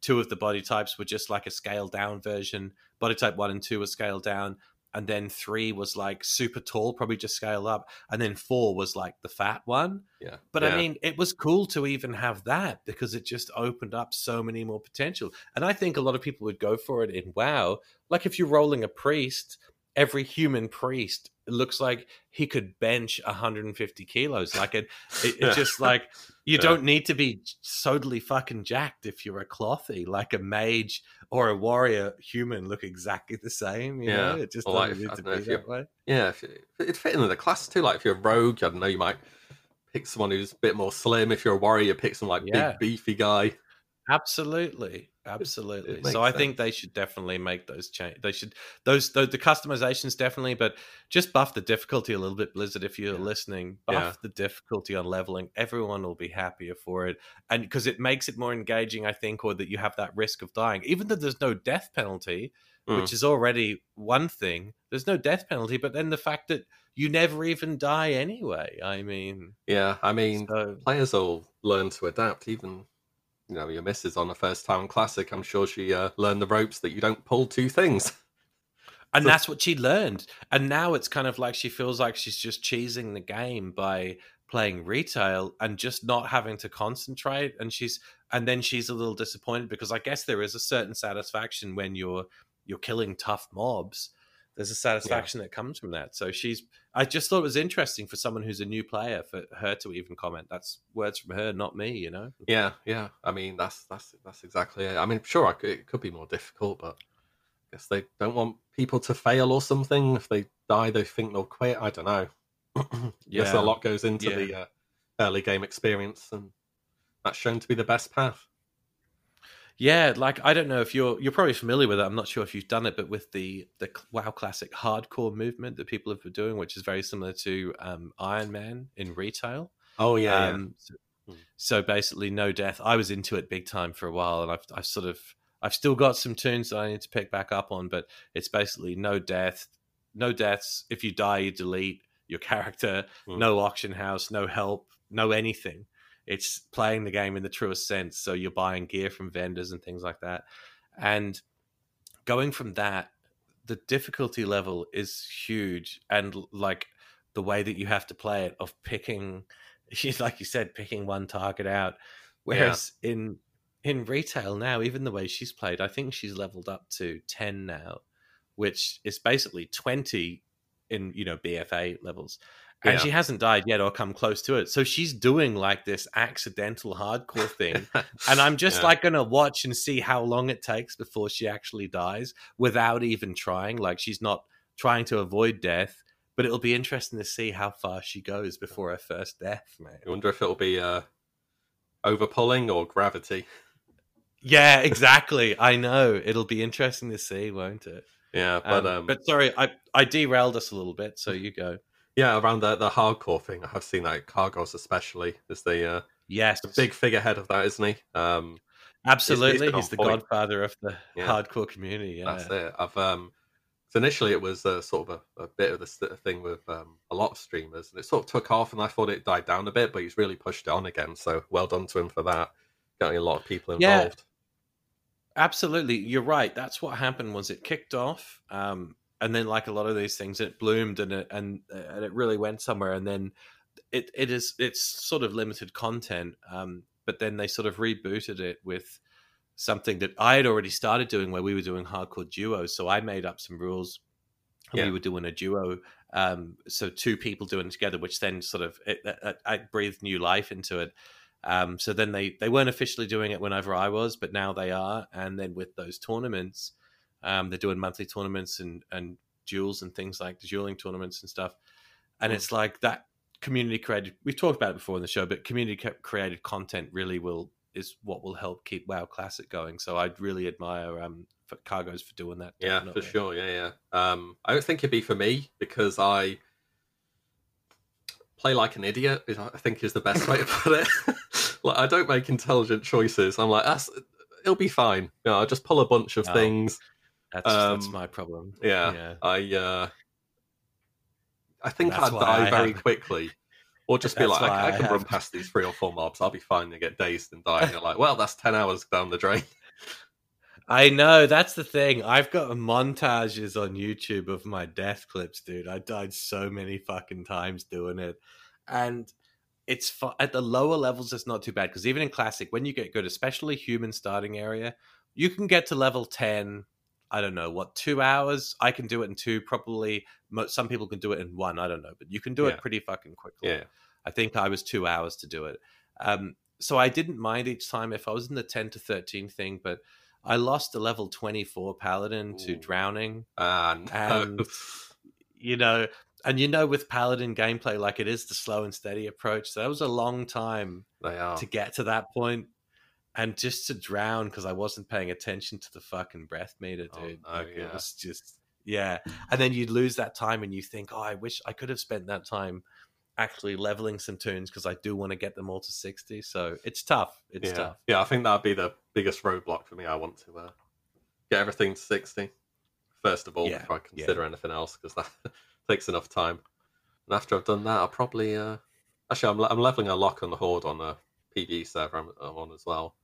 two of the body types were just like a scaled down version. Body type one and two were scaled down. And then three was like super tall, probably just scaled up. And then four was like the fat one. yeah. But yeah. I mean, it was cool to even have that because it just opened up so many more potential. And I think a lot of people would go for it in WoW. Like if you're rolling a priest, every human priest looks like he could bench 150 kilos. Like it, it, it's just like you Yeah. don't need to be totally fucking jacked if you're a clothy. Like a mage or a warrior human look exactly the same. You know, Yeah. it just Or doesn't like, need to be that way. yeah, if it, it'd fit into the class too. Like if you're a rogue, I don't know, you might pick someone who's a bit more slim. If you're a warrior, you pick some like Yeah. big beefy guy. Absolutely. Absolutely. So I sense. think they should definitely make those change. They should those, those the customizations definitely, but just buff the difficulty a little bit, Blizzard. If you're yeah. listening, buff yeah. the difficulty on leveling. Everyone will be happier for it, and because it makes it more engaging, I think, or that you have that risk of dying, even though there's no death penalty, mm. which is already one thing. There's no death penalty, but then the fact that you never even die anyway. I mean, yeah, I mean, so... players will learn to adapt, even you know your missus on a first time classic i'm sure she uh, learned the ropes that you don't pull two things. And that's what she learned. And now it's kind of like she feels like she's just cheesing the game by playing retail and just not having to concentrate. And she's and then she's a little disappointed because i guess there is a certain satisfaction when you're you're killing tough mobs there's a satisfaction yeah. that comes from that. So she's. I just thought it was interesting for someone who's a new player for her to even comment. That's words from her, not me. You know. Yeah, yeah. I mean, that's that's that's exactly it. I mean, sure, could, it could be more difficult, but I guess they don't want people to fail or something. If they die, they think they'll quit. I don't know. yeah. Guess a lot goes into yeah. the uh, early game experience, and that's shown to be the best path. Yeah, like I don't know if you're you're probably familiar with it. I'm not sure if you've done it, but with the the WoW Classic hardcore movement that people have been doing, which is very similar to um, Iron Man in retail. Oh yeah. Um, yeah. So, hmm. so, basically, no death. I was into it big time for a while, and I've I've sort of I've still got some toons that I need to pick back up on, but it's basically no death, no deaths. If you die, you delete your character. Mm. No auction house, no help, no anything. It's playing the game in the truest sense. So you're buying gear from vendors and things like that. And going from that, the difficulty level is huge. And like the way that you have to play it of picking, like you said, picking one target out. Whereas yeah. in in retail now, even the way she's played, I think she's leveled up to 10 now, which is basically 20 in, you know, BFA levels and yeah. she hasn't died yet or come close to it. So she's doing like this accidental hardcore thing. and I'm just yeah. like going to watch and see how long it takes before she actually dies without even trying. Like she's not trying to avoid death, but it'll be interesting to see how far she goes before her first death, man. I wonder if it'll be uh, overpulling or gravity. Yeah, exactly. I know. It'll be interesting to see, won't it? Yeah, but um, um, but sorry, I I derailed us a little bit, so you go. Yeah, around the the hardcore thing, I have seen that Kargoz especially is the uh, yes, the big figurehead of that, isn't he? Um, Absolutely, he's, he's the point. godfather of the yeah. hardcore community. Yeah. That's it. I've um, so initially it was uh, sort of a, a, bit of this thing with um, a lot of streamers, and it sort of took off, and I thought it died down a bit, but he's really pushed it on again. So well done to him for that, getting a lot of people involved. Yeah. Absolutely, you're right. That's what happened. Was it kicked off? Um, and then like a lot of these things it bloomed and it and and it really went somewhere and then it it is it's sort of limited content um, but then they sort of rebooted it with something that I had already started doing where we were doing hardcore duos so I made up some rules yeah. we were doing a duo um, so two people doing it together which then sort of it, it, I breathed new life into it um, so then they they weren't officially doing it whenever I was but now they are and then with those tournaments um, they're doing monthly tournaments and and duels and things like the dueling tournaments and stuff. And mm. it's like that community created. We've talked about it before in the show, but community created content really will is what will help keep WoW Classic going. So I'd really admire um, for Kargoz for doing that. Yeah, definitely. for sure. Yeah, yeah. Um, I don't think it'd be for me because I play like an idiot. I think is the best way to put it. like I don't make intelligent choices. I'm like, that's it'll be fine. You know, I just pull a bunch of oh. things. That's um, that's my problem. Yeah, yeah. I uh, I think I'd die very have... quickly, or just be like, I, I, I, can run past these three or four mobs. I'll be fine and get dazed and die. And you're like, well, that's ten hours down the drain. I know that's the thing. I've got montages on YouTube of my death clips, dude. I died so many fucking times doing it, and it's fu- at the lower levels. It's not too bad because even in classic, when you get good, especially human starting area, you can get to level ten I don't know what two hours. I can do it in two. Probably most, some people can do it in one. I don't know, but you can do yeah. it pretty fucking quickly. Yeah. I think I was two hours to do it. Um, so I didn't mind each time if I was in the ten to thirteen thing, but I lost a level twenty four paladin Ooh. to drowning. Ah, no. and you know, and you know, with paladin gameplay, like it is the slow and steady approach. So that was a long time to get to that point and just to drown because I wasn't paying attention to the fucking breath meter, oh, dude. Oh, no, like, yeah. It was just yeah. And then you lose that time and you think, oh, I wish I could have spent that time actually leveling some toons because I do want to get them all to 60. So it's tough. It's yeah. tough. Yeah, I think that'd be the biggest roadblock for me. I want to uh, get everything to 60 first of all yeah. before I consider anything else because that takes enough time. And after I've done that, I'll probably uh, actually I'm, I'm leveling a lock on the horde on a PvE server I'm, I'm on as well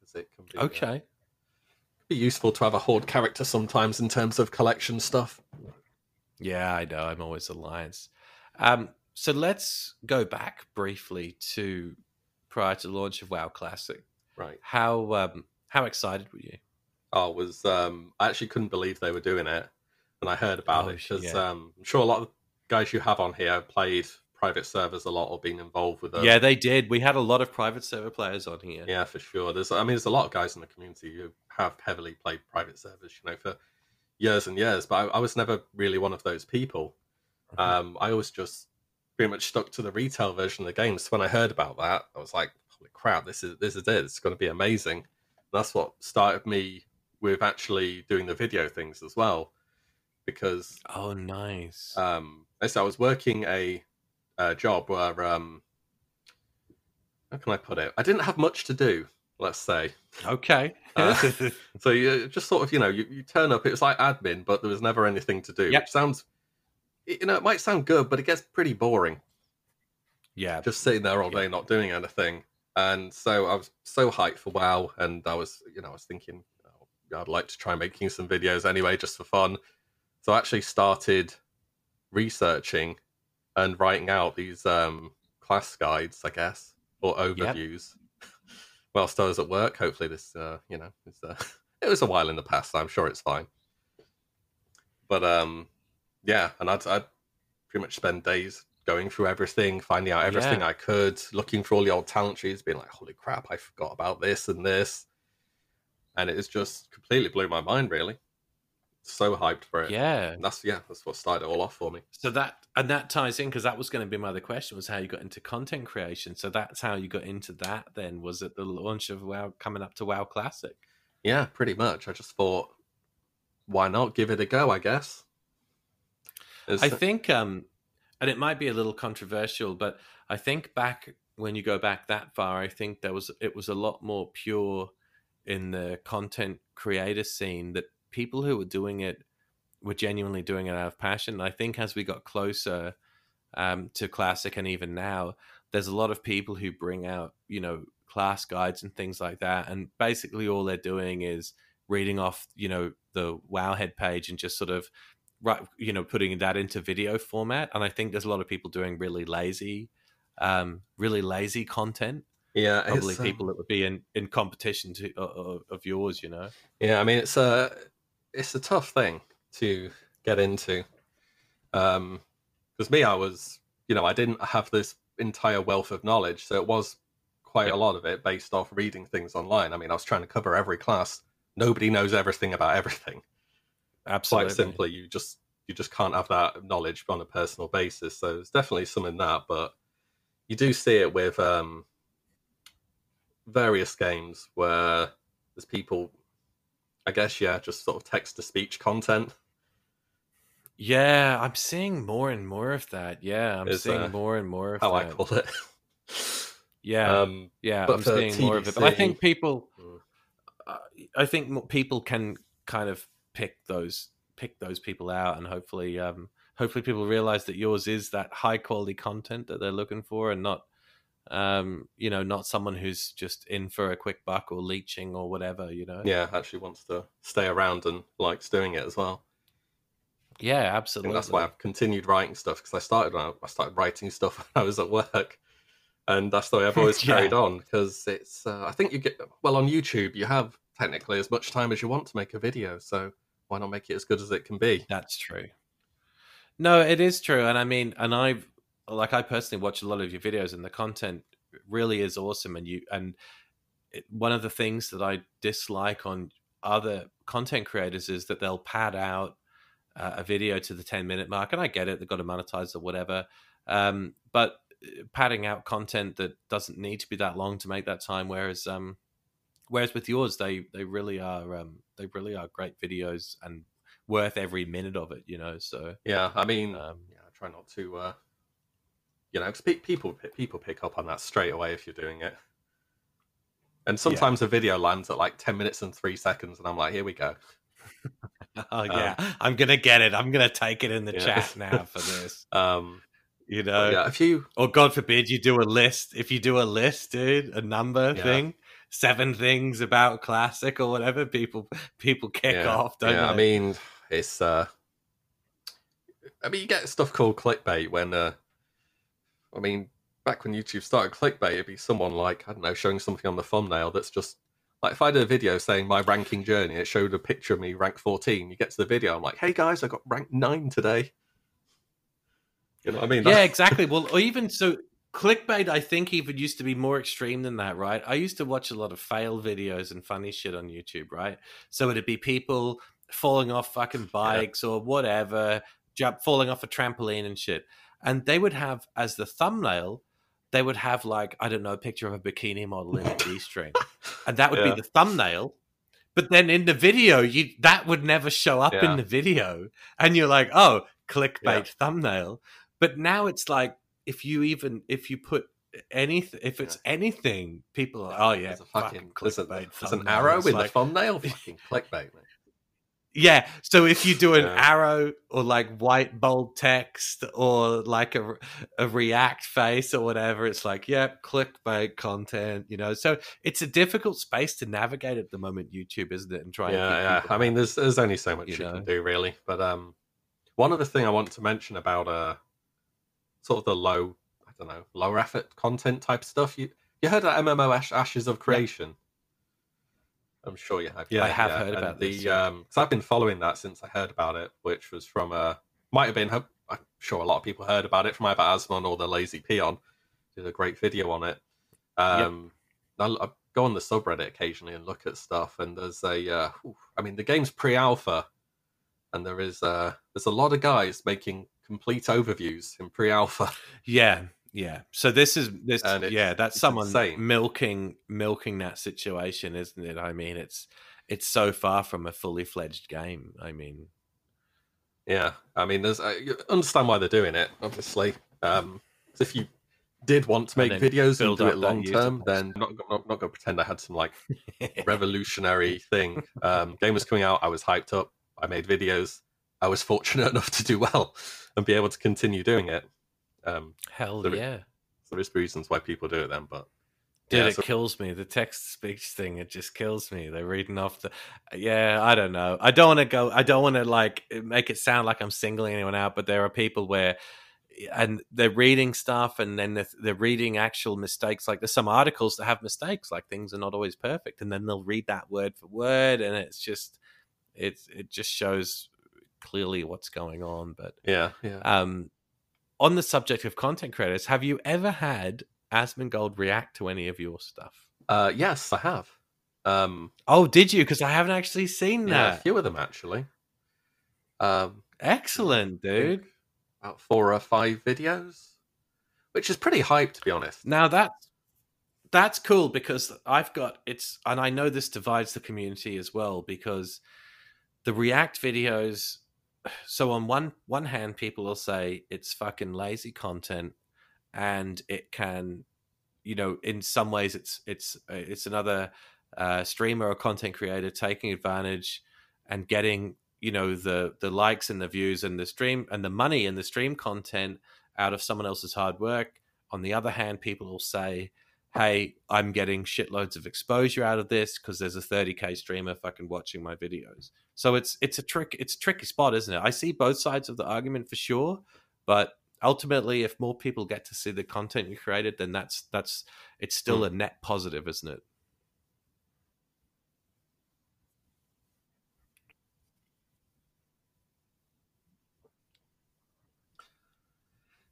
because it can be uh, okay. Uh, be useful to have a horde character sometimes in terms of collection stuff. Yeah, I know. I'm always alliance. Um, so let's go back briefly to prior to the launch of WoW Classic. Right. How um, how excited were you? I was. Um, I actually couldn't believe they were doing it, and I heard about oh, it because yeah. um, I'm sure a lot of guys you have on here played private servers a lot or been involved with them. Yeah, they did. We had a lot of private server players on here. Yeah, for sure. There's, I mean, there's a lot of guys in the community who have heavily played private servers, you know, for years and years. But I, I was never really one of those people. Mm-hmm. Um, I always just pretty much stuck to the retail version of the game. So when I heard about that, I was like, "Holy crap! This is this is it. It's going to be amazing." And that's what started me with actually doing the video things as well, because oh, nice. Um, so I was working a, a job where um, how can I put it? I didn't have much to do. Let's say. Okay. uh, so you just sort of, you know, you, you turn up. It was like admin, but there was never anything to do. Yep. Which sounds you know, it might sound good, but it gets pretty boring. Yeah. Just sitting there all day, yeah. not doing anything. And so I was so hyped for WoW, and I was, you know, I was thinking oh, I'd like to try making some videos anyway, just for fun. So I actually started researching and writing out these um, class guides, I guess, or overviews. Yep. Whilst I was at work, hopefully this, uh, you know, uh, it was a while in the past. So I'm sure it's fine. But um, yeah, and I'd, I'd pretty much spend days going through everything, finding out everything yeah. I could, looking for all the old talent trees, being like, "Holy crap, I forgot about this and this," and it has just completely blew my mind. Really, so hyped for it. Yeah, and that's yeah, that's what started it all off for me. So that and that ties in because that was going to be my other question was how you got into content creation. So that's how you got into that. Then was it the launch of WoW coming up to WoW Classic? Yeah, pretty much. I just thought, why not give it a go? I guess. I think, um, and it might be a little controversial, but I think back when you go back that far, I think there was it was a lot more pure in the content creator scene that people who were doing it were genuinely doing it out of passion. I think as we got closer um, to classic and even now, there's a lot of people who bring out you know class guides and things like that, and basically all they're doing is reading off you know the Wowhead page and just sort of right you know putting that into video format. And i think there's a lot of people doing really lazy um really lazy content. Yeah probably um people um, that would be in in competition to uh, of yours you know? Yeah i mean it's a it's a tough thing to get into um because me i was you know i didn't have this entire wealth of knowledge so it was quite a lot of it based off reading things online i mean i was trying to cover every class nobody knows everything about everything Absolutely. Quite simply, you just you just can't have that knowledge on a personal basis. So there's definitely some in that, but you do see it with um, various games where there's people, I guess, yeah, just sort of text to speech content. Yeah, I'm seeing more and more of that. Yeah, I'm is, seeing uh, more and more of how that. I call it. yeah, um, yeah, I'm seeing more of it. But I think people, uh, I think people can kind of pick those pick those people out and hopefully um hopefully people realize that yours is that high quality content that they're looking for and not um you know not someone who's just in for a quick buck or leeching or whatever you know yeah actually wants to stay around and likes doing it as well yeah absolutely that's why i've continued writing stuff because i started i started writing stuff when i was at work and that's the way i've always yeah. carried on because it's uh, i think you get well on youtube you have technically as much time as you want to make a video so why not make it as good as it can be? That's true. No, it is true, and I mean, and I've like I personally watch a lot of your videos, and the content really is awesome. And you and it, one of the things that I dislike on other content creators is that they'll pad out uh, a video to the 10 minute mark and i get it they've got to monetize or whatever um, but uh, padding out content that doesn't need to be that long to make that time whereas um, Whereas with yours, they they really are um, they really are great videos and worth every minute of it. You know, so yeah. I mean, um, yeah, I try not to, uh, you know, because people people pick up on that straight away if you're doing it. And sometimes yeah. a video lands at like ten minutes and three seconds, and I'm like, here we go. oh yeah, um, I'm gonna get it. I'm gonna take it in the yeah. chat now for this. um, you know, yeah, if you or God forbid you do a list. If you do a list, dude, a number yeah. thing, seven things about classic or whatever, people people kick off. Don't yeah, they? I mean, it's. uh I mean, you get stuff called clickbait when. uh I mean, back when YouTube started clickbait, it'd be someone like I don't know showing something on the thumbnail that's just like if I did a video saying my ranking journey, it showed a picture of me rank 14. You get to the video, I'm like, hey guys, I got rank nine today. You know what I mean? Yeah, exactly. well, even so, clickbait, I think, even used to be more extreme than that, right? I used to watch a lot of fail videos and funny shit on YouTube, right? So it'd be people falling off fucking bikes yeah. or whatever, jump, falling off a trampoline and shit. And they would have as the thumbnail, they would have like, I don't know, a picture of a bikini model in a G string. and that would yeah. be the thumbnail. But then in the video, you that would never show up yeah. in the video. And you're like, oh, clickbait thumbnail. But now it's like if you even if you put anything if it's yeah. anything, people are oh yeah, there's a fucking, fucking clickbait. There's an arrow in like, the thumbnail. Fucking clickbait, man. Yeah, so if you do an yeah. arrow or like white bold text or like a, a React face or whatever, it's like, yep, yeah, clickbait content, you know. So it's a difficult space to navigate at the moment, YouTube, isn't it? And try. Yeah, yeah. I mean, there's there's only so much you, you know? can do, really. But um, one other thing I want to mention about uh sort of the low, I don't know, lower effort content type stuff. You you heard of MMO Ashes of Creation? I'm sure you have. Yeah, I have yeah. heard about the, this. Um, because I've been following that since I heard about it, which was from a might have been. I'm sure a lot of people heard about it from either Asmon or the Lazy Peon. Did a great video on it. Um, yep. I, I, go on the subreddit occasionally and look at stuff, and there's a. Uh, I mean, the game's pre-alpha, and there is uh, there's a lot of guys making complete overviews in pre-alpha. Yeah, yeah. So this is this. yeah, that's someone insane. milking milking that situation, isn't it? I mean, it's it's so far from a fully fledged game. I mean, yeah. I mean, there's I understand why they're doing it. Obviously, um, if you did want to make videos and do it long term, then I'm not, not, not going to pretend I had some like revolutionary thing. Um, game was coming out, I was hyped up, I made videos. I was fortunate enough to do well and be able to continue doing it. Um, Hell there, yeah! There is reasons why people do it then, but Dude, yeah, it so... kills me. The text speech thing, it just kills me. They're reading off the. Yeah, I don't know. I don't want to go. I don't want to like make it sound like I'm singling anyone out, but there are people where, and they're reading stuff, and then they're, they're reading actual mistakes. Like there's some articles that have mistakes, like things are not always perfect, and then they'll read that word for word, and it's just, it's it just shows clearly what's going on. But yeah, yeah. Um, on the subject of content creators, have you ever had Asmongold react to any of your stuff? Uh, yes, I have. Um, oh, did you? Because I haven't actually seen yeah, that. a few of them actually. Um, Excellent, dude. About four or five videos, which is pretty hype, to be honest. Now that's that's cool because I've got it's, and I know this divides the community as well because the React videos so on one one hand people will say it's fucking lazy content and it can you know in some ways it's it's uh, it's another uh, streamer or content creator taking advantage and getting you know the the likes and the views and the stream and the money and the stream content out of someone else's hard work. On the other hand people will say hey i'm getting shitloads of exposure out of this because there's a 30k streamer fucking watching my videos so it's it's a trick it's a tricky spot, isn't it? I see both sides of the argument for sure, but ultimately if more people get to see the content you created, then that's that's it's still mm. a net positive, isn't it?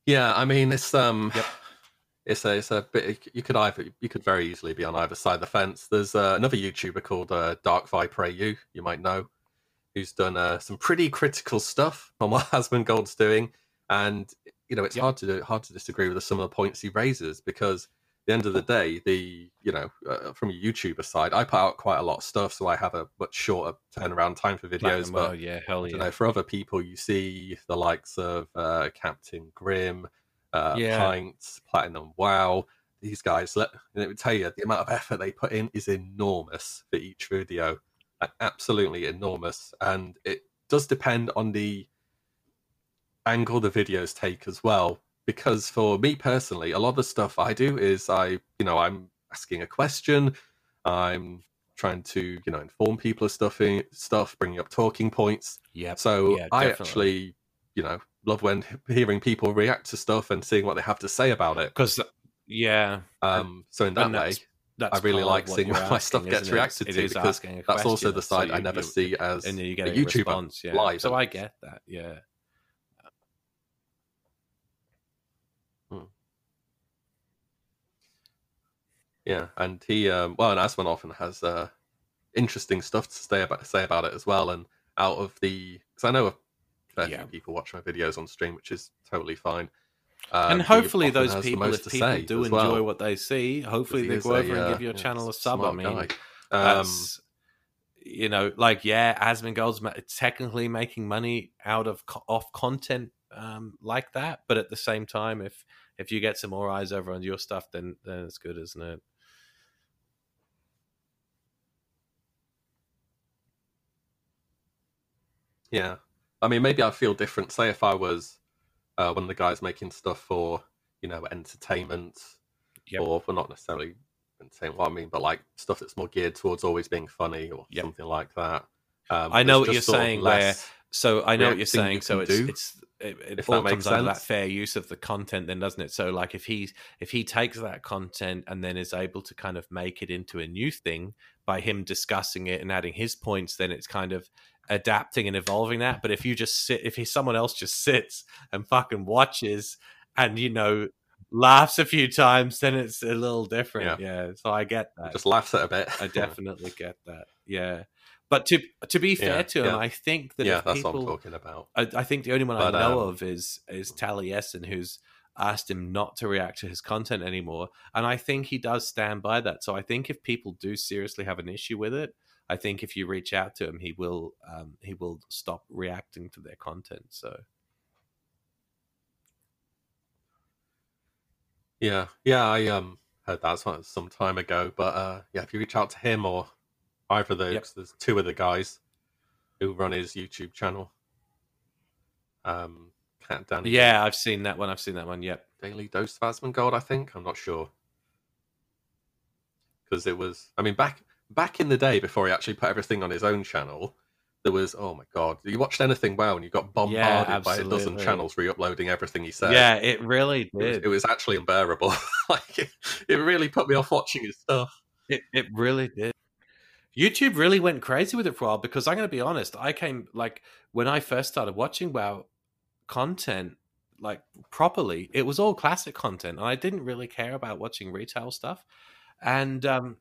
Yeah, I mean it's um yep. It's a it's a bit you could either you could very easily be on either side of the fence. There's uh, another YouTuber called uh, Dark Viper AU, you might know who's done uh, some pretty critical stuff on what Asmongold's doing, and you know it's yep. hard to hard to disagree with some of the points he raises because the end of the day, the you know uh, from a YouTuber side, I put out quite a lot of stuff, so I have a much shorter turnaround time for videos. but yeah, hell yeah. Know, for other people, you see the likes of uh, Captain Grim, uh, yeah. Pints, Platinum Wow. These guys, let let me tell you, the amount of effort they put in is enormous for each video, like, absolutely enormous, and it does depend on the angle the videos take as well because for me personally, a lot of the stuff I do is I, you know, I'm asking a question, I'm trying to, you know, inform people of stuff, stuff, bringing up talking points. Yeah. So yeah, I actually, you know, love when hearing people react to stuff and seeing what they have to say about it. Because, yeah. Um. So in that way. That's I really like seeing when my stuff gets it? reacted it to because that's also the side so I never see as and you get a YouTuber response, yeah. live. So I get that, yeah. Yeah, and he um, well, and Asmon often has uh, interesting stuff to say about say about it as well. And out of the, because I know a fair Yeah. few people watch my videos on stream, which is totally fine. Um, and hopefully those people, if people do enjoy well, what they see, hopefully they go a, over and uh, give you a yeah, channel a sub. I mean, guy. Um, you know, like yeah, Asmongold's ma- technically making money out of co- off content um, like that, but at the same time, if if you get some more eyes over on your stuff, then then it's good, isn't it? Yeah, I mean, maybe I feel different. Say if I was uh, one of the guys making stuff for you know entertainment, Yep. or for not necessarily entertainment. What I mean, but like stuff that's more geared towards always being funny or Yep. something like that. Um, I know what you're of saying, where So I know what you're saying. you So it's do, it's it, it if all that makes comes under that sense. fair use of the content, then doesn't it? So like if he if he takes that content and then is able to kind of make it into a new thing by him discussing it and adding his points, then it's kind of adapting and evolving that. But if you just sit, if he someone else just sits and fucking watches and you know laughs a few times, then it's a little different. Yeah. So I get that. just laughs at a bit. I definitely get that. Yeah. But to to be fair Yeah, to him, yeah. I think that yeah, that's people, what I'm talking about. I, I think the only one But, I know um, of is is Taliesin, who's asked him not to react to his content anymore, and I think he does stand by that. So I think if people do seriously have an issue with it, I think if you reach out to him, he will um, he will stop reacting to their content. So Yeah, yeah, I um heard that some some time ago, but uh, yeah, if you reach out to him or either of those, Yep. there's two of the guys who run his YouTube channel. Um, Cat Danny, yeah, I've seen that one. I've seen that one. Yep. Daily Dose of Asmongold, I think. I'm not sure because it was. I mean, back back in the day before he actually put everything on his own channel, there was oh my god, you watched anything wow and you got bombarded by a dozen channels re-uploading everything he said. Yeah, it really It was, did. it was actually unbearable. like it, it really put me off watching his stuff. It it really did. YouTube really went crazy with it for a while because I'm going to be honest. I came like when I first started watching WoW content like properly, it was all classic content, and I didn't really care about watching retail stuff. And um,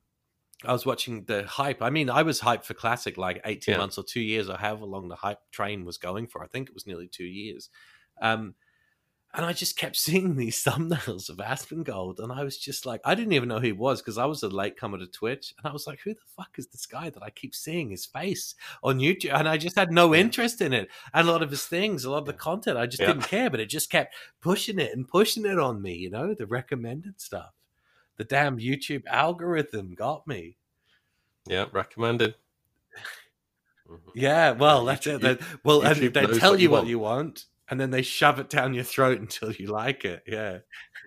I was watching the hype. I mean, I was hyped for classic like 18 Yeah. months or two years or however long the hype train was going for. I think it was nearly two years. Um, and I just kept seeing these thumbnails of Asmongold. and I was just like, I didn't even know who he was because I was a latecomer to Twitch, and I was like, who the fuck is this guy that I keep seeing his face on YouTube? And I just had no interest in it, and a lot of his things, a lot of the content, I just Yeah. didn't care, but it just kept pushing it and pushing it on me, you know, the recommended stuff. The damn YouTube algorithm got me. Yeah, recommended. Mhm. Yeah, well, that's YouTube- it. They, well, and they tell what you what you want, and then they shove it down your throat until you like it. Yeah,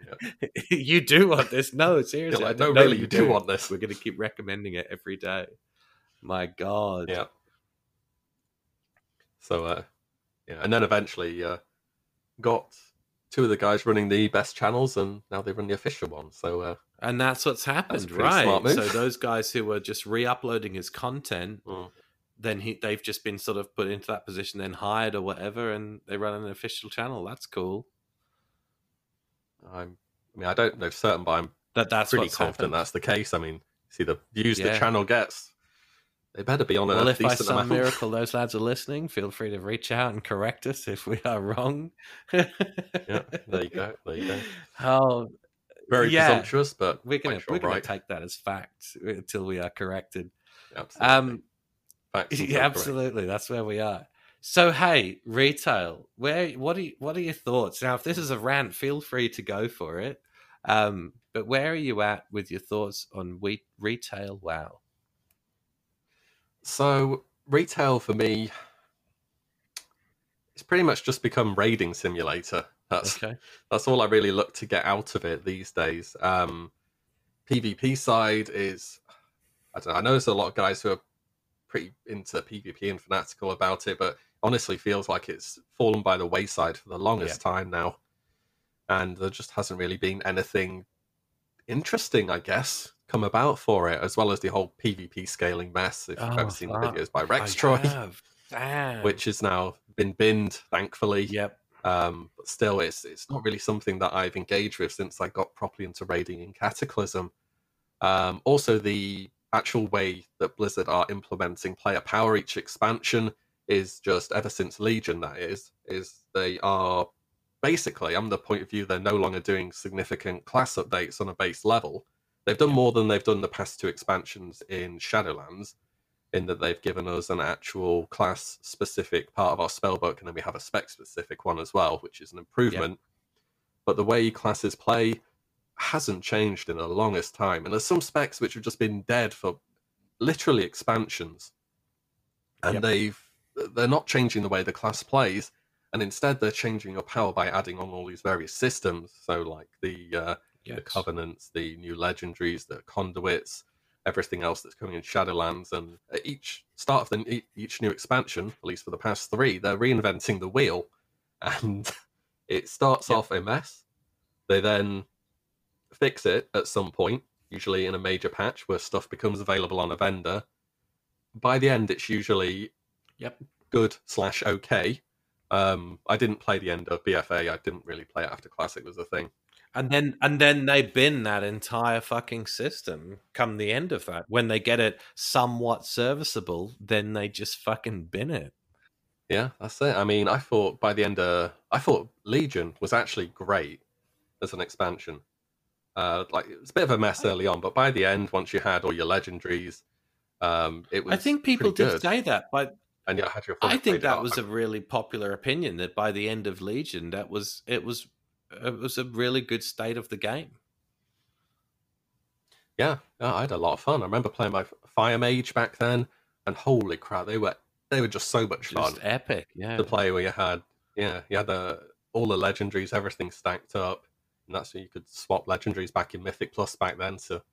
you do want this? No, seriously, like, no, really, you do want this. We're going to keep recommending it every day. My God. Yeah. So, uh, yeah, and then eventually uh, got two of the guys running the best channels, and now they run the official one. So, uh, And that's what's happened, pretty right? So those guys who were just re-uploading his content, mm, then he, they've just been sort of put into that position, then hired or whatever, and they run an official channel. That's cool. I'm, I mean, I don't know certain, but I'm That that's pretty confident happened. that's the case. I mean, see the views Yeah. the channel gets, they better be on a Well, if by some amount. miracle those lads are listening, feel free to reach out and correct us if we are wrong. yeah, there you go. There you go. Oh, very yeah, presumptuous, but we're gonna sure we're gonna take that as fact until we are corrected. Absolutely. Um, yeah, absolutely. That's where we are. So hey, retail. Where what are you, what are your thoughts now? If this is a rant, feel free to go for it. Um, but where are you at with your thoughts on we- retail? Wow. So retail for me, it's pretty much just become raiding simulator. That's okay. that's all I really look to get out of it these days. Um, PvP side is I don't know. I know there's a lot of guys who are pretty into PvP and fanatical about it, but honestly feels like it's fallen by the wayside for the longest yeah. time now. And there just hasn't really been anything interesting, I guess, come about for it, as well as the whole PvP scaling mess. If you've ever seen the videos by Rextroy, which has now been binned, thankfully. Yep. Um, but still, it's it's not really something that I've engaged with since I got properly into raiding in Cataclysm. Um, also, the actual way that Blizzard are implementing player power each expansion is just ever since Legion. That is, is they are basically, I'm the point of view, they're no longer doing significant class updates on a base level. They've done more than they've done the past two expansions in Shadowlands, in that they've given us an actual class specific part of our spellbook, and then we have a spec specific one as well, which is an improvement. But the way classes play hasn't changed in the longest time, and there's some specs which have just been dead for literally expansions, and yep. they've they're not changing the way the class plays and instead they're changing your power by adding on all these various systems. So like the uh, yes. the covenants, the new legendaries, the conduits, everything else that's coming in Shadowlands, and at each start of the each new expansion, at least for the past three, they're reinventing the wheel, and it starts yep. off a mess. They then fix it at some point, usually in a major patch where stuff becomes available on a vendor. By the end, it's usually yep good slash okay um, I didn't play the end of BFA. I didn't really play it after Classic was a thing. And then and then they bin that entire fucking system come the end of that. When they get it somewhat serviceable, then they just fucking bin it. Yeah, that's it. I mean, I thought by the end of I thought Legion was actually great as an expansion. Uh, like it was a bit of a mess early on, but by the end, once you had all your legendaries, um, it was. I think people did good. say that, but and you had your. I think that was a really popular opinion. That by the end of Legion, that was it was it was a really good state of the game. Yeah, yeah, I had a lot of fun. I remember playing my Fire Mage back then, and holy crap, they were they were just so much just fun. Epic, yeah. To play where you had, yeah, you had the all the legendaries, everything stacked up, and that's where you could swap legendaries back in Mythic Plus back then to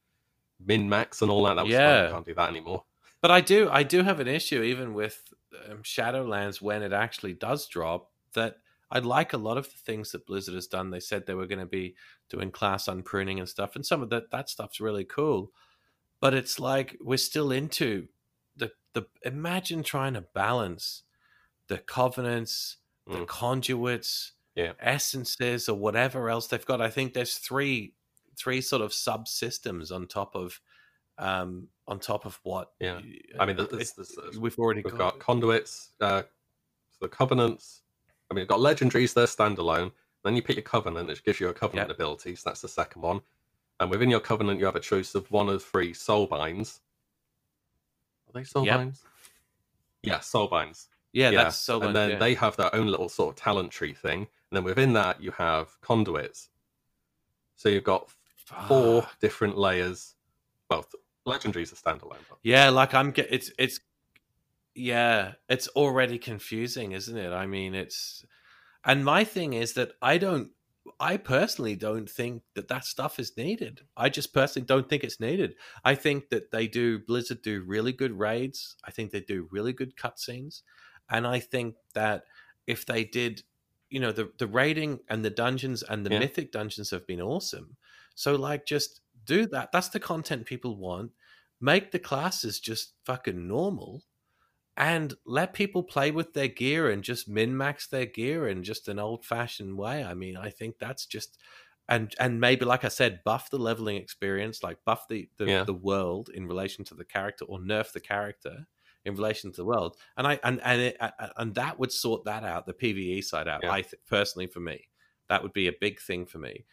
min max and all that. That was yeah. fun. You can't do that anymore. But I do, I do have an issue even with um, Shadowlands when it actually does drop. That I like a lot of the things that Blizzard has done. They said they were going to be doing class unpruning and stuff, and some of that that stuff's really cool. But it's like we're still into the the. Imagine trying to balance the covenants, mm. the conduits, yeah. essences, or whatever else they've got. I think there's three three sort of subsystems on top of um, on top of what. Yeah, I mean, this, this, this, we've already we've got, got conduits, uh, the covenants. I mean, you've got legendaries. They're standalone. Then you pick your covenant, which gives you a covenant yep. ability. So that's the second one. And within your covenant, you have a choice of one of three soul binds. Are they soul yep. binds? Yeah, soul binds. Yeah, yeah. that's soul And then yeah. they have their own little sort of talent tree thing. And then within that, you have conduits. So you've got four different layers. Well, legendaries are standalone. Yeah, like I'm get it's it's yeah, it's already confusing, isn't it? I mean, it's and my thing is that I don't I personally don't think that that stuff is needed. I just personally don't think it's needed. I think that they do Blizzard do really good raids. I think they do really good cutscenes, and I think that if they did, you know, the the raiding and the dungeons and the yeah. mythic dungeons have been awesome. So like, just do that. That's the content people want. Make the classes just fucking normal and let people play with their gear and just min max their gear in just an old fashioned way. I mean, I think that's just and and maybe like I said, buff the leveling experience, like buff the the, yeah. the world in relation to the character, or nerf the character in relation to the world. And I and and it, and that would sort that out, the PVE side out. Yeah. I th- personally, for me, that would be a big thing for me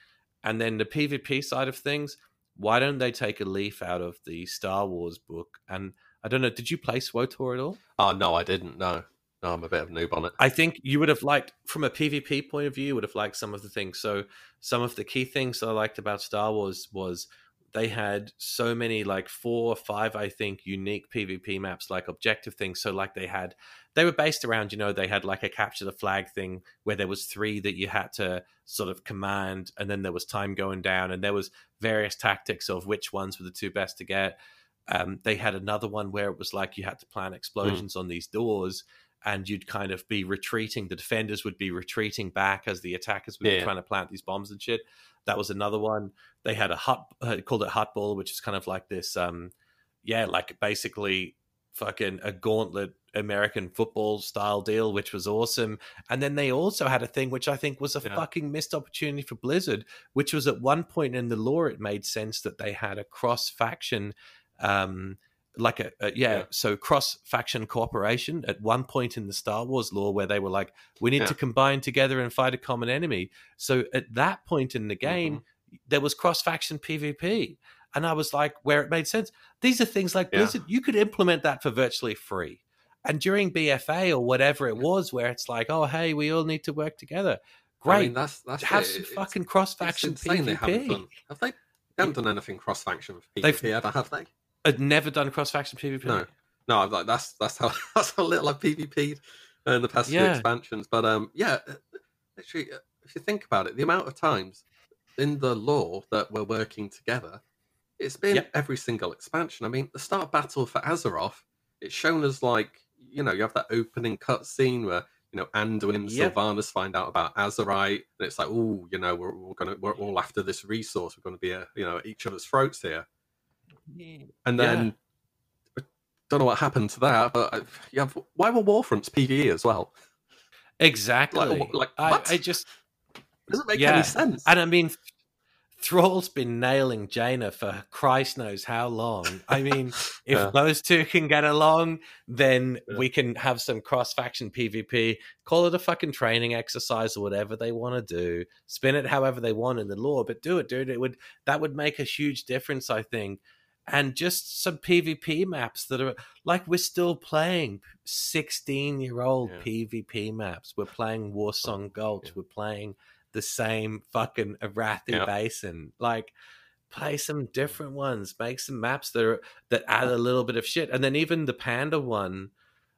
And then the PvP side of things, why don't they take a leaf out of the Star Wars book? And I don't know, did you play SWTOR at all? Oh no, I didn't. No, no, I'm a bit of a noob on it. I think you would have liked, from a PvP point of view, would have liked some of the things. So some of the key things that I liked about Star Wars was they had so many like four or five i think unique pvp maps like objective things so like they had they were based around you know they had like a capture the flag thing where there was three that you had to sort of command and then there was time going down and there was various tactics of which ones were the two best to get um, they had another one where it was like you had to plan hmm. explosions mm. on these doors and you'd kind of be retreating the defenders would be retreating back as the attackers would yeah. be trying to plant these bombs and shit that was another one. They had a hut uh, called it Huttball, which is kind of like this, um, yeah, like basically fucking a gauntlet American football style deal, which was awesome. And then they also had a thing which I think was a yeah. fucking missed opportunity for Blizzard, which was at one point in the lore, it made sense that they had a cross faction um, like a, a yeah, yeah, so cross faction cooperation at one point in the Star Wars lore where they were like, we need yeah. to combine together and fight a common enemy. So at that point in the game, mm-hmm. there was cross faction PvP. And I was like, where it made sense. These are things like yeah. Blizzard, you could implement that for virtually free. And during BFA or whatever it was, where it's like, oh, hey, we all need to work together. Great. I mean, that's, that's have it. some it's, fucking cross faction PvP. They haven't done, have they? They haven't done anything cross faction PvP They've, ever, have they? I'd never done cross faction PvP. No, no, I'm like that's that's how that's how little I've PvP'd in the past yeah. few expansions. But um, yeah, literally, uh, if you think about it, the amount of times in the lore that we're working together, it's been yep. every single expansion. I mean, the start battle for Azeroth, it's shown as like you know you have that opening cutscene where you know Anduin and yep. Sylvanas find out about Azerite, and it's like, oh, you know, we're, we're gonna we're all after this resource. We're going to be a, you know each other's throats here. And then yeah. don't know what happened to that, but uh, you have why were Warfronts PVE as well? Exactly. Like, like I, I, just doesn't make yeah. any sense. And I mean, Thrall's been nailing Jaina for Christ knows how long. I mean, if yeah. those two can get along, then yeah. we can have some cross faction PvP. Call it a fucking training exercise or whatever they want to do. Spin it however they want in the lore, but do it, dude. It would that would make a huge difference, I think and just some PvP maps that are like we're still playing 16 year old yeah. PvP maps. We're playing Warsong Gulch. Yeah. We're playing the same fucking Arathi yeah. Basin. Like, play some different ones. Make some maps that are that add a little bit of shit. And then even the Panda one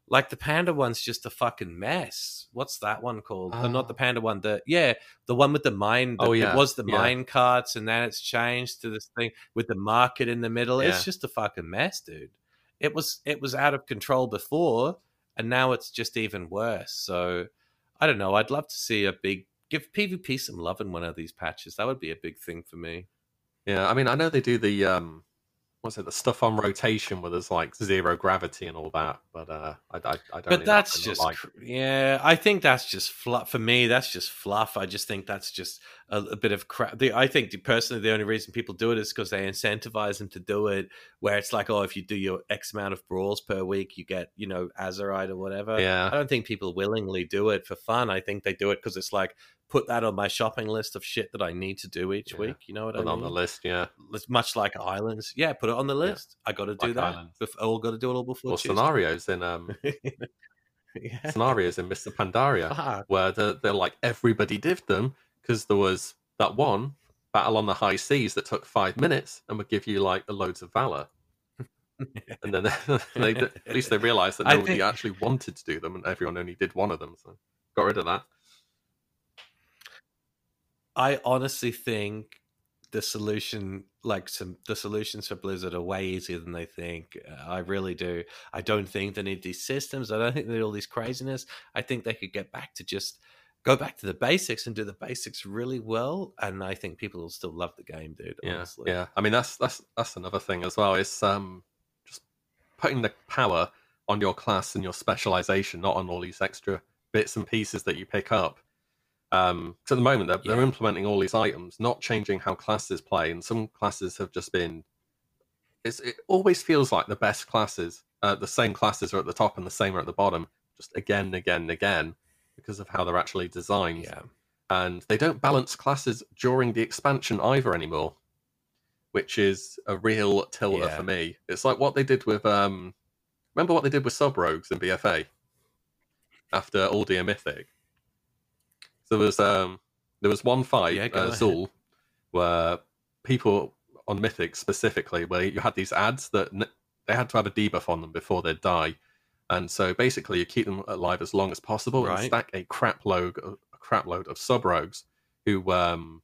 like the panda one's just a fucking mess. What's that one called? Uh, not the ah. panda one. The yeah, the one with the mine. The, oh yeah, it was the yeah. mine carts, and then it's changed to this thing with the market in the middle. Yeah. It's just a fucking mess, dude. It was it was out of control before, and now it's just even worse. So I don't know. I'd love to see a big give PvP some love in one of these patches. That would be a big thing for me. Yeah, I mean, I know they do the um what's it the stuff on rotation where there's like zero gravity and all that but uh i, I, I don't but that's just like. yeah i think that's just fluff for me that's just fluff i just think that's just a, a bit of crap i think personally the only reason people do it is because they incentivize them to do it where it's like oh if you do your x amount of brawls per week you get you know azerite or whatever yeah i don't think people willingly do it for fun i think they do it because it's like put that on my shopping list of shit that I need to do each yeah. week. You know what put I mean? on the list, yeah. It's much like islands. Yeah, put it on the list. Yeah. I got to do like that. Islands. I all got to do it all before. Or scenarios in um, yeah. scenarios in Mists of Pandaria uh-huh. where they're, they're, like everybody did them because there was that one battle on the high seas that took five minutes and would give you like a loads of valor. and then they, they, at least they realized that nobody think... actually wanted to do them and everyone only did one of them. So got rid of that. I honestly think the solution like some the solutions for blizzard are way easier than they think uh, i really do i don't think they need these systems i don't think they need all this craziness i think they could get back to just go back to the basics and do the basics really well and i think people will still love the game dude yeah honestly. yeah i mean that's that's that's another thing as well it's um just putting the power on your class and your specialization not on all these extra bits and pieces that you pick up um, so at the moment, they're, yeah. they're implementing all these items, not changing how classes play, and some classes have just been. it always feels like the best classes, uh, the same classes are at the top and the same are at the bottom, just again and again and again, because of how they're actually designed. Yeah. and they don't balance classes during the expansion either anymore, which is a real tilter yeah. for me. It's like what they did with um, remember what they did with sub rogues in BFA after Uldir Mythic. So there was um, there was one fight, yeah, uh, Zul, where people on Mythic specifically, where you had these ads that they had to have a debuff on them before they'd die. And so basically, you keep them alive as long as possible right. and stack a crap load, a crap load of sub rogues who um,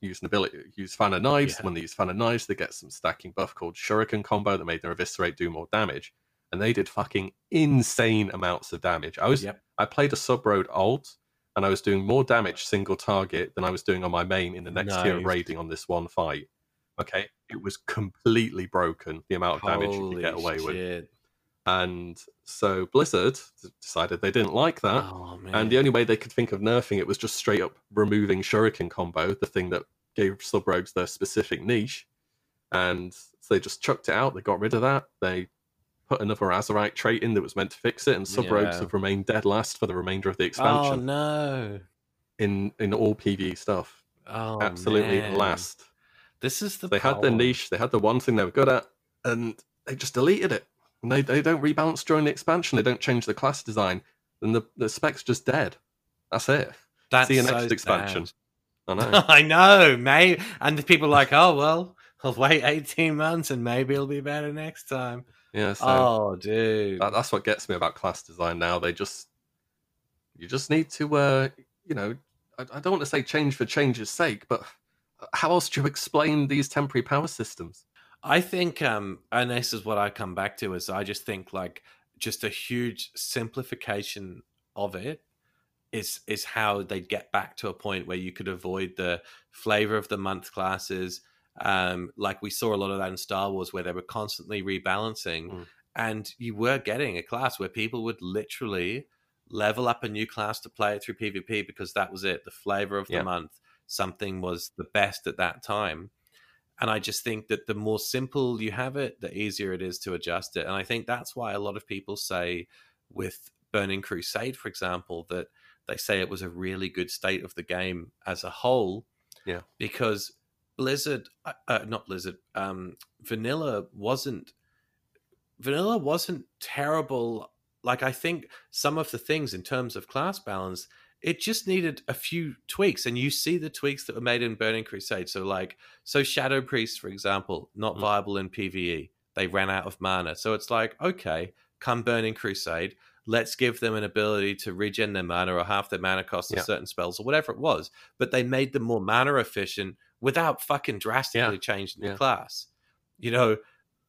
use an ability, use fan of knives. Yeah. When they use fan of knives, they get some stacking buff called Shuriken combo that made their eviscerate do more damage. And they did fucking insane amounts of damage. I was, yep. I played a sub rogue alt, and I was doing more damage single target than I was doing on my main in the next nice. tier of raiding on this one fight. Okay, it was completely broken the amount of damage Holy you could get away shit. with. And so Blizzard decided they didn't like that. Oh, and the only way they could think of nerfing it was just straight up removing Shuriken combo, the thing that gave sub rogues their specific niche. And so they just chucked it out. They got rid of that. They put another Azerite trait in that was meant to fix it, and sub rogues yeah. have remained dead last for the remainder of the oh, expansion. Oh no! In in all PvE stuff. Oh, absolutely man. last. This is the they problem. had their niche. They had the one thing they were good at, and they just deleted it. And they they don't rebalance during the expansion. They don't change the class design, Then the the spec's just dead. That's it. That's See you next so expansion. I know. I know, mate. And the people are like, oh well, I'll wait eighteen months and maybe it'll be better next time. Yeah. So oh, dude. That, that's what gets me about class design now. They just you just need to, uh, you know, I, I don't want to say change for change's sake, but how else do you explain these temporary power systems? I think, um, and this is what I come back to, is I just think like just a huge simplification of it is is how they'd get back to a point where you could avoid the flavor of the month classes. Um, like we saw a lot of that in Star Wars, where they were constantly rebalancing, mm. and you were getting a class where people would literally level up a new class to play it through PvP because that was it, the flavor of the yeah. month something was the best at that time. And I just think that the more simple you have it, the easier it is to adjust it. And I think that's why a lot of people say with Burning Crusade, for example, that they say it was a really good state of the game as a whole. Yeah. Because Blizzard, uh, uh not Blizzard, um, Vanilla wasn't Vanilla wasn't terrible. Like I think some of the things in terms of class balance, it just needed a few tweaks and you see the tweaks that were made in burning crusade. So like so shadow priest for example not mm. viable in pve they ran out of mana. So it's like okay come burning crusade let's give them an ability to regen their mana or half their mana cost yeah. certain spells or whatever it was. But they made them more mana efficient without fucking drastically yeah. changing yeah. the class. You know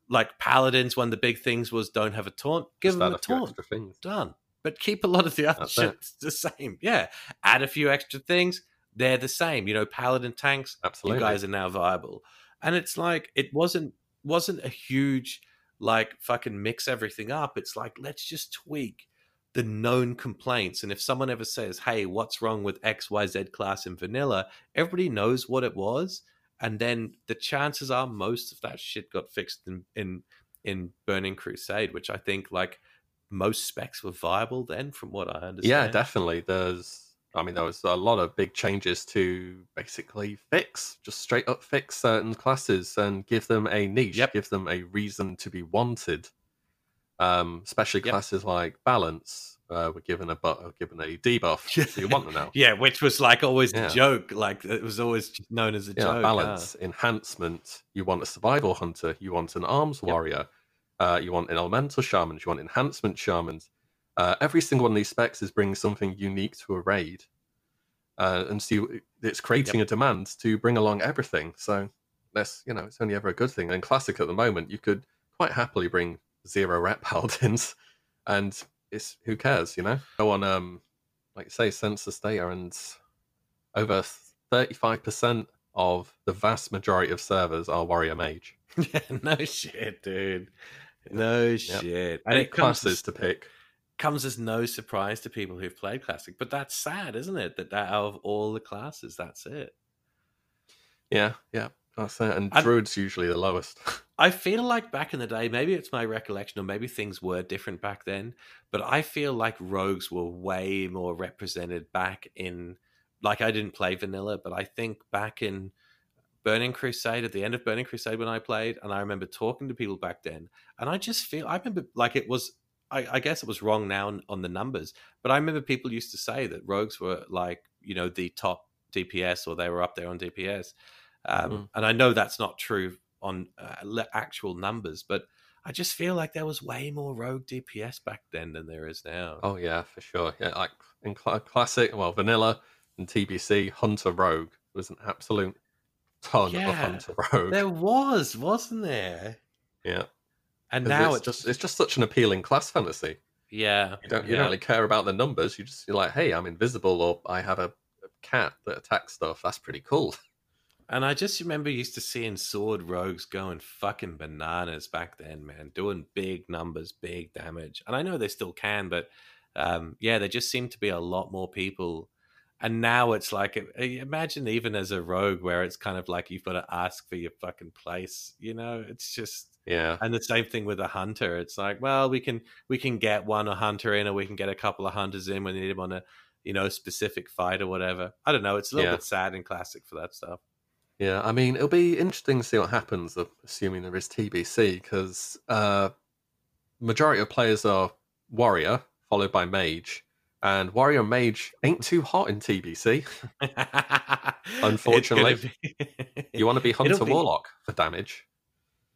like paladins one of the big things was don't have a taunt. Give Just them a taunt. done but keep a lot of the other That's shit it. the same. Yeah, add a few extra things. They're the same. You know, paladin tanks. Absolutely, you guys are now viable. And it's like it wasn't wasn't a huge like fucking mix everything up. It's like let's just tweak the known complaints. And if someone ever says, "Hey, what's wrong with X Y Z class in vanilla?" Everybody knows what it was, and then the chances are most of that shit got fixed in in in Burning Crusade, which I think like most specs were viable then, from what I understand. Yeah, definitely. There's, I mean, there was a lot of big changes to basically fix, just straight up fix certain classes and give them a niche, yep. give them a reason to be wanted. Um, especially yep. classes like balance uh, were given a bu- given a debuff. so you want them now. yeah, which was like always yeah. the joke. Like it was always known as a yeah, joke. Balance, enhancement. You want a survival hunter. You want an arms yep. warrior uh, you want an elemental shamans, you want enhancement shamans. Uh, every single one of these specs is bringing something unique to a raid. Uh, and so it's creating yep. a demand to bring along everything. So that's, you know, it's only ever a good thing. And Classic at the moment, you could quite happily bring zero ret paladins and it's who cares, you know? Go on, um, like say, census data, and over 35% of the vast majority of servers are warrior mage. Yeah, no shit, dude. No yep. shit. And it comes as, to pick. Comes as no surprise to people who've played Classic, but that's sad, isn't it? That, that out of all the classes, that's it. Yeah, yeah, that's it. And, and Druid's usually the lowest. I feel like back in the day, maybe it's my recollection, or maybe things were different back then, but I feel like rogues were way more represented back in like I didn't play vanilla, but I think back in Burning Crusade at the end of Burning Crusade when I played, and I remember talking to people back then, and I just feel I remember like it was. I, I guess it was wrong now on, on the numbers, but I remember people used to say that rogues were like you know the top DPS or they were up there on DPS, um, mm. and I know that's not true on uh, actual numbers, but I just feel like there was way more rogue DPS back then than there is now. Oh yeah, for sure. Yeah, like in cl- classic, well, vanilla and TBC, Hunter Rogue was an absolute ton yeah, of Hunter Rogue. There was, wasn't there? Yeah. And now it's, it's just it's just such an appealing class fantasy. Yeah. You don't you yeah. don't really care about the numbers. You just you're like, hey, I'm invisible or I have a, a cat that attacks stuff. That's pretty cool. And I just remember used to seeing sword rogues going fucking bananas back then, man, doing big numbers, big damage. And I know they still can, but um, yeah, there just seemed to be a lot more people. And now it's like, imagine even as a rogue where it's kind of like you've got to ask for your fucking place, you know? It's just yeah. And the same thing with a hunter. It's like, well, we can we can get one a hunter in, or we can get a couple of hunters in when we need them on a you know specific fight or whatever. I don't know. It's a little yeah. bit sad and classic for that stuff. Yeah, I mean, it'll be interesting to see what happens, assuming there is TBC, because uh, majority of players are warrior followed by mage, and warrior mage ain't too hot in TBC. Unfortunately, you want to be hunter be... warlock for damage.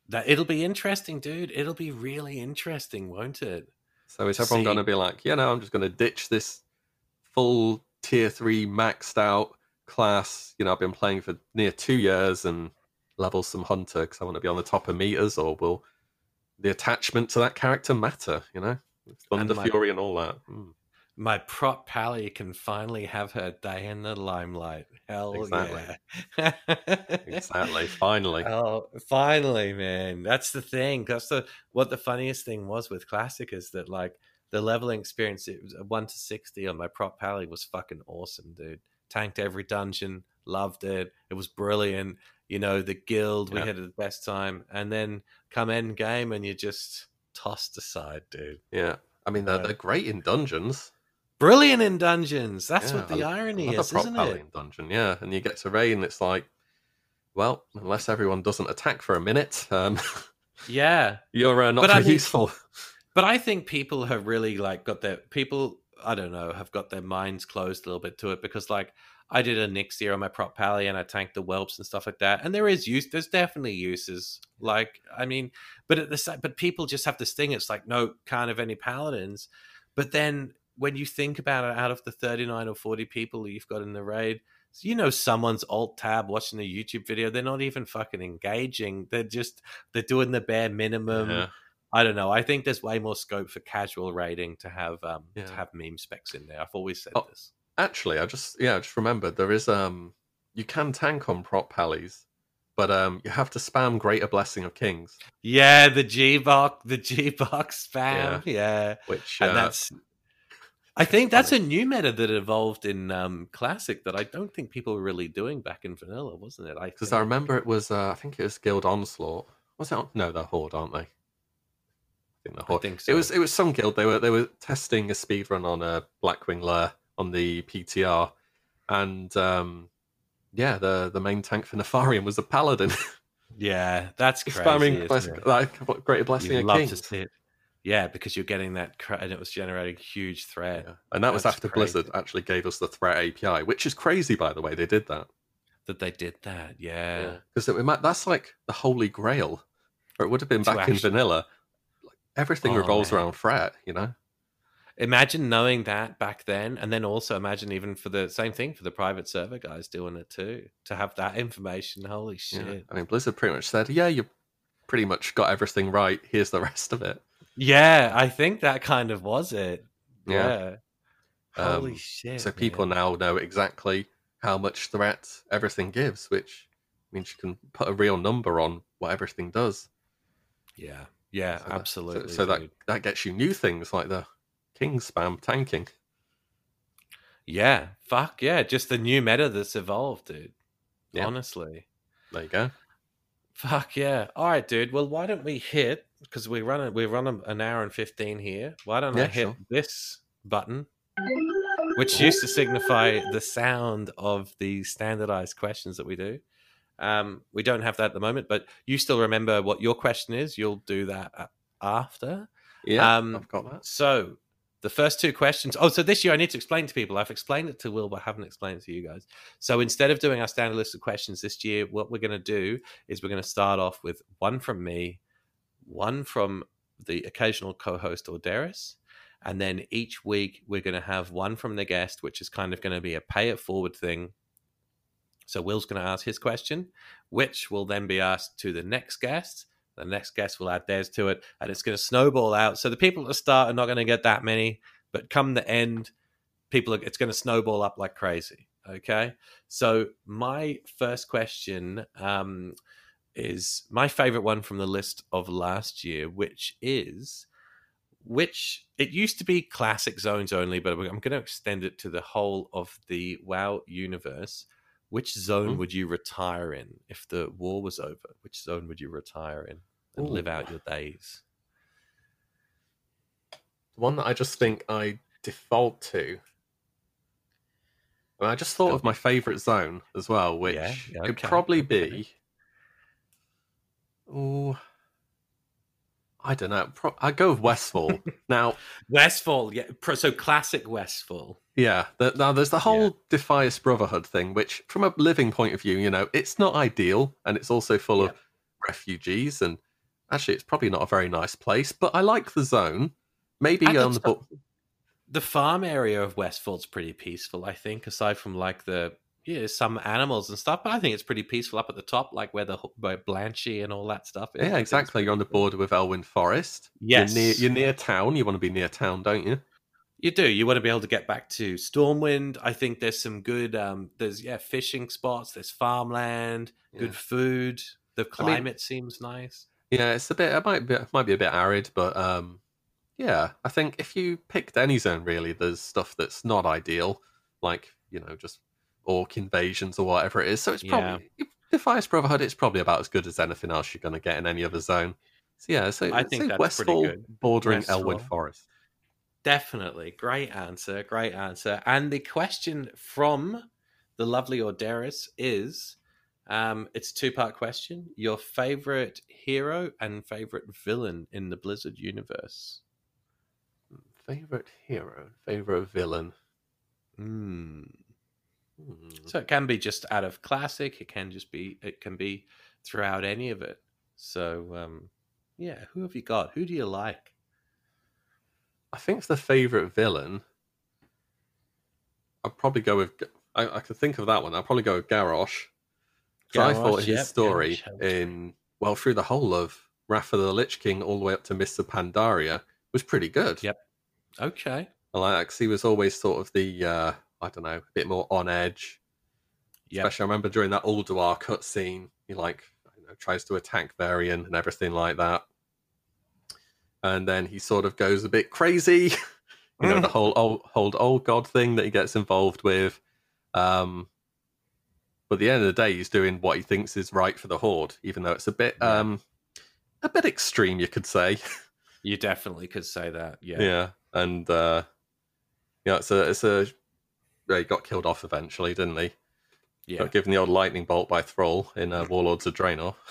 That it'll be interesting, dude. It'll be really interesting, won't it? So is everyone going to be like, yeah, no, I'm just going to ditch this full tier three maxed out class. You know, I've been playing for near two years and level some hunter because I want to be on the top of meters, or will the attachment to that character matter? You know, Thunder and my, Fury and all that. Mm. My prot pally can finally have her day in the limelight. Hell exactly. yeah! exactly. Finally. Oh, finally, man. That's the thing. That's the what the funniest thing was with Classic is that like the leveling experience. It was a one to sixty on my prot pally was fucking awesome, dude tanked every dungeon, loved it. It was brilliant. You know, the guild, we yeah. had the best time. And then come end game and you just tossed aside, dude. Yeah. I mean, they're, uh, they're great in dungeons. Brilliant in dungeons. That's yeah, what the I, irony is, isn't it? In dungeon, yeah. And you get to raid, and it's like, well, unless everyone doesn't attack for a minute, um, yeah, you're uh, not but very I useful. But I think people have really like got their people I don't know, have got their minds closed a little bit to it because like I did Onyxia on my prot pally and I tanked the whelps and stuff like that. And there is use there's definitely uses. Like I mean, but at the same but people just have this thing, it's like no, can't have any paladins. But then when you think about it, out of the 39 or 40 people you've got in the raid, you know someone's alt tab watching a YouTube video, they're not even fucking engaging. They're just they're doing the bare minimum. Yeah I don't know. I think there's way more scope for casual raiding to have um yeah. to have meme specs in there. I've always said oh, this. Actually, I just yeah, I just remembered there is um you can tank on prot pallies, but um you have to spam Greater Blessing of Kings. Yeah, the G box, the G box spam. Yeah, yeah. which and uh, that's. I think that's a new meta that evolved in um, Classic that I don't think people were really doing back in Vanilla, wasn't it? Because I, I, remember it was, uh, I think it was Guild Onslaught. Was it? No, they're Horde, aren't they? I think the whole, I think so. It was it was some guild. They were they were testing a speed run on a Blackwing Lair on the PTR, and um, yeah, the the main tank for Nefarian was a paladin. yeah, that's crazy. Spamming bless, like greater blessing You'd love to see it. Yeah, because you're getting that, and it was generating huge threat. Yeah. And that was after crazy. Blizzard actually gave us the threat API, which is crazy, by the way. They did that. That they did that, yeah. Because yeah. that's like the holy grail, or it would have been to back actually, in vanilla Like, everything oh, revolves man. around threat, you know? Imagine knowing that back then, and then also imagine even for the same thing for the private server guys doing it too. To have that information, holy shit! Yeah. I mean, Blizzard pretty much said, "Yeah, you pretty much got everything right. Here's the rest of it." Yeah, I think that kind of was it. Yeah. yeah. Holy um, shit! So man. people now know exactly how much threat everything gives, which means you can put a real number on what everything does. Yeah. Yeah, so absolutely. That, so, so that that gets you new things like the king spam tanking. Yeah, fuck yeah, just the new meta that's evolved, dude. Yeah. Honestly, there you go. Fuck yeah! All right, dude. Well, why don't we hit because we run we run an hour and fifteen here. Why don't yeah, I hit sure. this button? which used to signify the sound of the standardized questions that we do. Um, we don't have that at the moment, but you still remember what your question is. You'll do that after. Yeah, um, I've got that. So the first two questions. Oh, so this year I need to explain to people. I've explained it to Will, but I haven't explained it to you guys. So instead of doing our standard list of questions this year, what we're going to do is we're going to start off with one from me, one from the occasional co-host Orderis, and then each week we're going to have one from the guest, which is kind of going to be a pay it forward thing. So Will's going to ask his question, which will then be asked to the next guest the next guest will add theirs to it, and it's going to snowball out. So the people at the start are not going to get that many, but come the end, people are, it's going to snowball up like crazy. Okay, so my first question um, is my favorite one from the list of last year, which is which it used to be classic zones only, but I'm going to extend it to the whole of the WoW universe. Which zone mm-hmm. would you retire in if the war was over? Which zone would you retire in and Ooh. live out your days? The one that I just think I default to. I just thought of my favorite zone as well, which yeah, okay. could probably be. Oh, I don't know. Pro- I go with Westfall now. Westfall, yeah. So classic Westfall. Yeah. The, now there's the whole yeah. Defias Brotherhood thing, which, from a living point of view, you know, it's not ideal, and it's also full yeah. of refugees, and actually, it's probably not a very nice place. But I like the zone. Maybe on the book. The farm area of Westfall's pretty peaceful, I think, aside from like the yeah, some animals and stuff, but I think it's pretty peaceful up at the top, like where the where Blanchy and all that stuff is. Yeah, exactly. You're on the border with Elwynn Forest. Yes, you're near, you're near town. You want to be near town, don't you? You do. You want to be able to get back to Stormwind. I think there's some good. Um, there's yeah, fishing spots. There's farmland. Yeah. Good food. The climate I mean, seems nice. Yeah, it's a bit. It might be. It might be a bit arid, but um, yeah. I think if you picked any zone, really, there's stuff that's not ideal, like you know, just orc invasions or whatever it is. So it's probably yeah. Defias Brotherhood. It's probably about as good as anything else you're going to get in any other zone. So yeah, so I think that's Westfall pretty good. bordering Westfall. Elwynn Forest. Definitely, great answer, great answer. And the question from the lovely Orderis is, um, it's a two part question. Your favorite hero and favorite villain in the Blizzard universe. Favorite hero, favorite villain. Hmm. Hmm. So it can be just out of classic. It can just be. It can be throughout any of it. So um, yeah, who have you got? Who do you like? I think the favorite villain. I'd probably go with. I, I could think of that one. I'd probably go with Garrosh. Garrosh I thought his yep, story Garrosh, in well through the whole of Wrath of the Lich King all the way up to Mists of Pandaria was pretty good. Yep. Okay. I like he was always sort of the uh, I don't know, a bit more on edge. Yep. Especially, I remember during that Ulduar cutscene, he like you know, tries to attack Varian and everything like that, and then he sort of goes a bit crazy. you know, the whole old, old old god thing that he gets involved with. Um, but at the end of the day, he's doing what he thinks is right for the Horde, even though it's a bit um, a bit extreme, you could say. You definitely could say that. Yeah. Yeah, and uh, yeah, it's a it's a he got killed off eventually, didn't he? Yeah. Got given the old lightning bolt by Thrall in uh, Warlords of Draenor.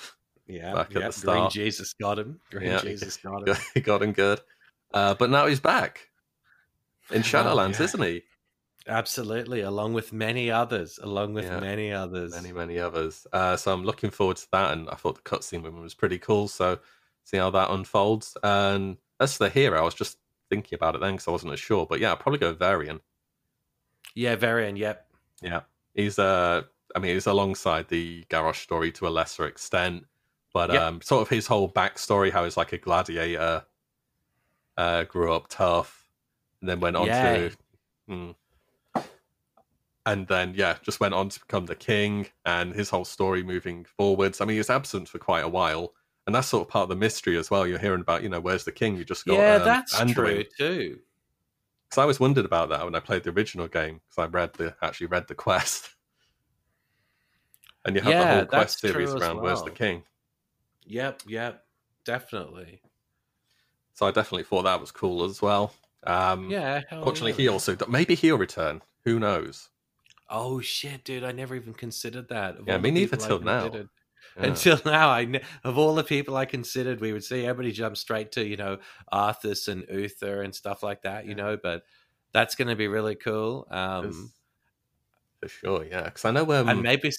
Yeah, back at the start. Green Jesus got him. Green yeah, Jesus got him. he got him good. Uh, but now he's back in Shadowlands, oh, yeah. isn't he? Absolutely, along with many others, along with yeah, many others, many many others. Uh, so I'm looking forward to that, and I thought the cutscene him was pretty cool. So see how that unfolds. And as for the hero, I was just thinking about it then because I wasn't as sure. But yeah, I'll probably go Varian. Yeah, Varian. Yep. Yeah, he's uh, I mean, he's alongside the Garrosh story to a lesser extent, but yep. um, sort of his whole backstory, how he's like a gladiator, uh, grew up tough, and then went on yeah. to, hmm, and then yeah, just went on to become the king, and his whole story moving forwards. I mean, he was absent for quite a while, and that's sort of part of the mystery as well. You're hearing about, you know, where's the king? You just got yeah, um, that's Anduin. true too. Because I always wondered about that when I played the original game because I read the actually read the quest, and you have yeah, the whole quest series around well. where's the king. Yep, yep, definitely. So I definitely thought that was cool as well. Um, yeah. Fortunately, yeah. he also maybe he'll return. Who knows? Oh shit, dude! I never even considered that. Yeah, me neither till now. Yeah. Until now, I of all the people I considered, we would see everybody jump straight to you know Arthas and Uther and stuff like that, you yeah. know. But that's going to be really cool. Um, for sure, yeah. Because I know um, and maybe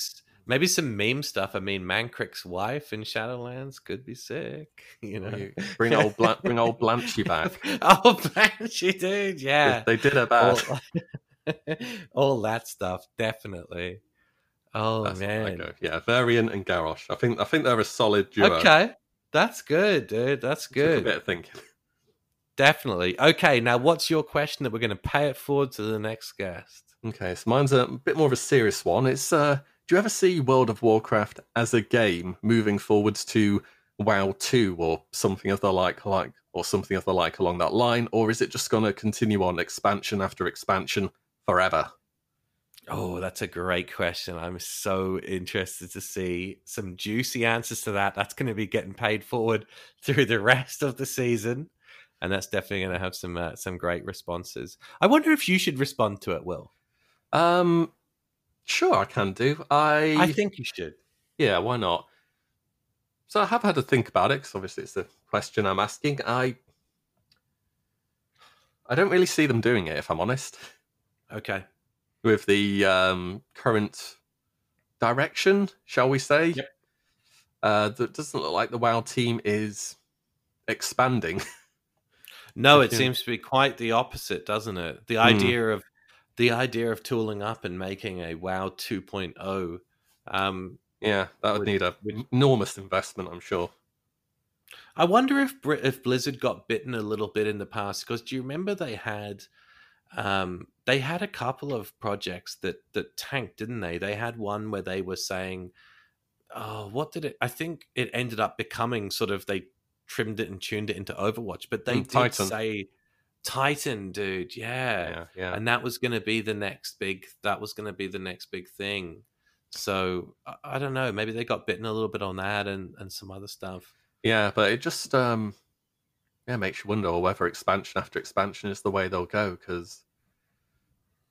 maybe some meme stuff. I mean, Mankrik's wife in Shadowlands could be sick. You know, bring old Blan- bring old Blanchy back. oh, Blanchy, dude, yeah, they, did her bad. all that stuff, definitely. Oh that's man, yeah, Varian and Garrosh. I think I think they're a solid duo. Okay, that's good, dude. That's good. a bit of thinking. Definitely. Okay, now what's your question that we're going to pay it forward to the next guest? Okay, so mine's a bit more of a serious one. It's uh, do you ever see World of Warcraft as a game moving forwards to WoW two or something of the like, like or something of the like along that line, or is it just going to continue on expansion after expansion forever? Oh, that's a great question. I'm so interested to see some juicy answers to that. That's going to be getting paid forward through the rest of the season, and that's definitely going to have some uh, some great responses. I wonder if you should respond to it, Will. Um, sure, I can do. I I think you should. Yeah, why not? So I have had to think about it because obviously it's the question I'm asking. I I don't really see them doing it, if I'm honest. Okay. With the um, current direction, shall we say? Yep. Uh, that doesn't look like the WoW team is expanding. No, it seems to be quite the opposite, doesn't it? The hmm. idea mm. of the idea of tooling up and making a WoW 2.0. Um, yeah, that would, would need a would, enormous investment, I'm sure. I wonder if if Blizzard got bitten a little bit in the past because do you remember they had um, they had a couple of projects that that tanked, didn't they? They had one where they were saying, "Oh, what did it?" I think it ended up becoming sort of they trimmed it and tuned it into Overwatch, but they mm, did Titan. say Titan, dude, yeah. yeah, yeah, and that was going to be the next big. That was going to be the next big thing. So I, I don't know. Maybe they got bitten a little bit on that and and some other stuff. Yeah, but it just um yeah makes you wonder whether expansion after expansion is the way they'll go because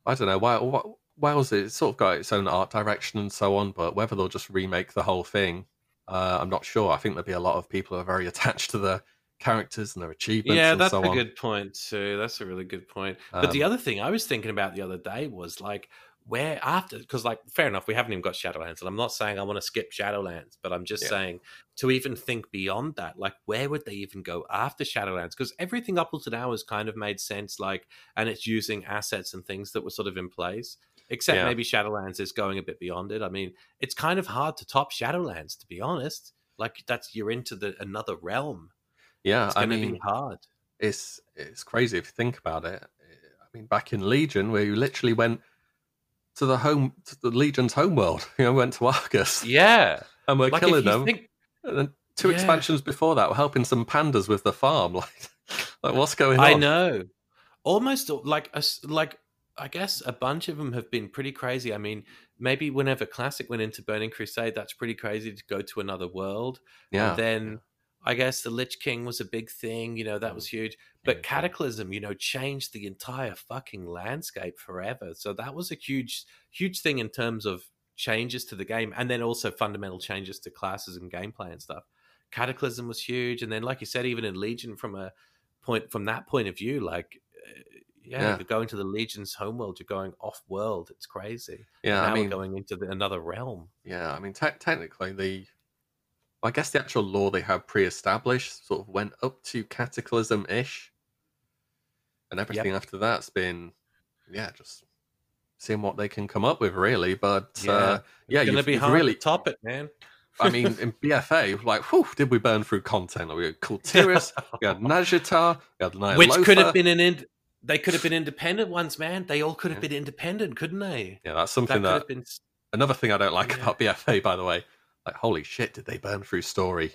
I don't know why. Wales it's sort of got its own art direction and so on, but whether they'll just remake the whole thing, uh, I'm not sure. I think there'll be a lot of people who are very attached to the characters and their achievements. Yeah, that's so a on. good point too. That's a really good point. But um, the other thing I was thinking about the other day was like, where after because like fair enough we haven't even got shadowlands and i'm not saying i want to skip shadowlands but i'm just yeah. saying to even think beyond that like where would they even go after shadowlands? Because everything up until now has kind of made sense like and it's using assets and things that were sort of in place except yeah. maybe shadowlands is going a bit beyond it. I mean it's kind of hard to top shadowlands to be honest. Like that's you're into the another realm. Yeah it's gonna I mean, be hard. it's it's crazy if you think about it. I mean back in legion where you literally went to the home to the Legion's homeworld. You know, went to Argus. Yeah, and we're like killing them. Think... Two yeah. expansions before that, we're helping some pandas with the farm. Like, like what's going on? I know. Almost like a, like I guess a bunch of them have been pretty crazy. I mean, maybe whenever Classic went into Burning Crusade, that's pretty crazy to go to another world. Yeah. And then I guess the Lich King was a big thing, you know, that was huge. But Cataclysm, you know, changed the entire fucking landscape forever. So that was a huge, huge thing in terms of changes to the game and then also fundamental changes to classes and gameplay and stuff. Cataclysm was huge. And then, like you said, even in Legion, from a point, from that point of view, like, uh, yeah, yeah. you're going to the Legion's homeworld, you're going off world. It's crazy. Yeah, now I mean, we're going into the, another realm. Yeah, I mean, te- technically, the I guess the actual lore they have pre-established sort of went up to Cataclysm-ish, and everything yep. after that's been, yeah, just seeing what they can come up with, really. But yeah, uh, yeah, it's gonna you've, be hard really to top it, man. I mean, in BFA, like, whew, did we burn through content? We had Kul Tiras, we had Nazjatar, we had Ny'alotha. Which could have been an ind- they could have been independent ones, man. They all could have yeah. been independent, couldn't they? Yeah, that's something that. that been... Another thing I don't like yeah. about BFA, by the way, like holy shit did they burn through story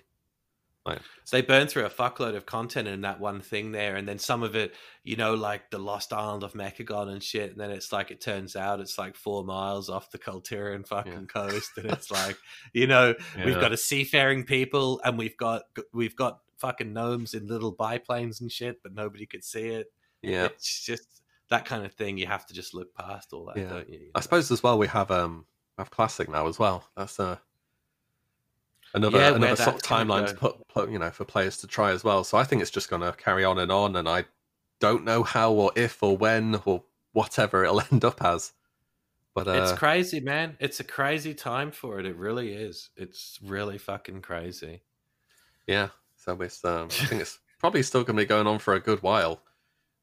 like, they burn through a fuckload of content in that one thing there and then some of it you know like the lost island of mechagon and shit and then it's like it turns out it's like four miles off the Kul Tiran fucking yeah. coast and it's like you know yeah. we've got a seafaring people and we've got we've got fucking gnomes in little biplanes and shit but nobody could see it Yeah, it's just that kind of thing. You have to just look past all that, yeah. don't you? you know? I suppose as well we have um have classic now as well. That's uh another yeah, another sort of timeline to put, put you know for players to try as well. So I think it's just going to carry on and on, and I don't know how or if or when or whatever it'll end up as. But uh, it's crazy, man. It's a crazy time for it. It really is. It's really fucking crazy. Yeah. So it's um, I think it's probably still going to be going on for a good while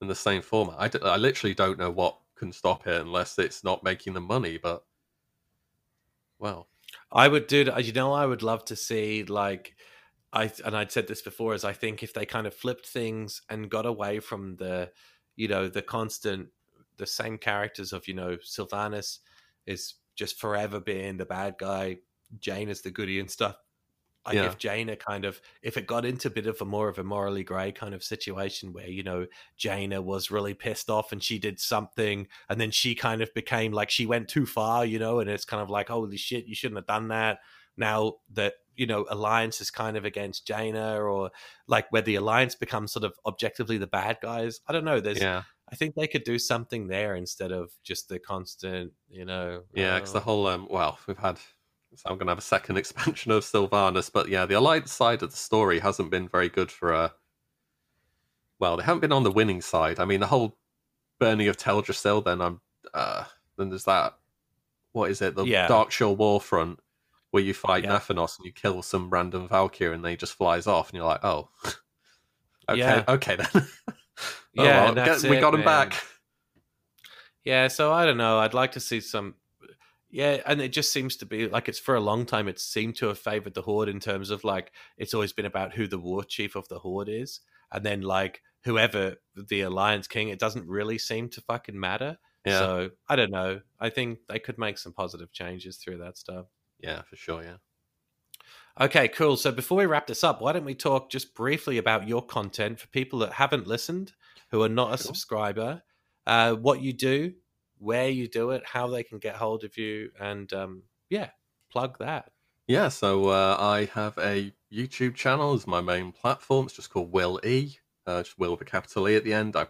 in the same format. I, d- I literally don't know what can stop it unless it's not making the money. But well, I would do. That. Uh, you know, I would love to see like. I, and I'd said this before, is I think if they kind of flipped things and got away from the, you know, the constant the same characters of you know Sylvanas is just forever being the bad guy, Jane is the goody and stuff. Like yeah. if Jaina kind of if it got into a bit of a more of a morally grey kind of situation where you know Jaina was really pissed off and she did something and then she kind of became like she went too far, you know, and it's kind of like holy shit, you shouldn't have done that. Now that you know alliance is kind of against Jaina or like where the alliance becomes sort of objectively the bad guys. I don't know. There's yeah. I think they could do something there instead of just the constant, you know. Yeah, because uh, the whole um, well, we've had. So I'm going to have a second expansion of Sylvanas, but yeah, the alliance side of the story hasn't been very good for a. Uh, well, they haven't been on the winning side. I mean, the whole burning of Teldrassil. Then I'm. Uh, then there's that. What is it? The yeah. Darkshore Warfront, where you fight yeah. Nathanos and you kill some random Valkyrie and they just flies off, and you're like, oh, okay, yeah. okay then. Oh, yeah, well, we got him back. Yeah, so I don't know. I'd like to see some. Yeah, and it just seems to be like it's for a long time. It seemed to have favored the Horde in terms of like it's always been about who the war chief of the Horde is, and then like whoever the Alliance King. It doesn't really seem to fucking matter. Yeah. So I don't know. I think they could make some positive changes through that stuff. Yeah, for sure. Yeah. Okay, cool. So before we wrap this up, why don't we talk just briefly about your content for people that haven't listened? who are not a subscriber, uh, what you do, where you do it, how they can get hold of you, and um, yeah, plug that. Yeah, so uh, I have a YouTube channel as my main platform. It's just called Will E, uh, just Will with a capital E at the end. I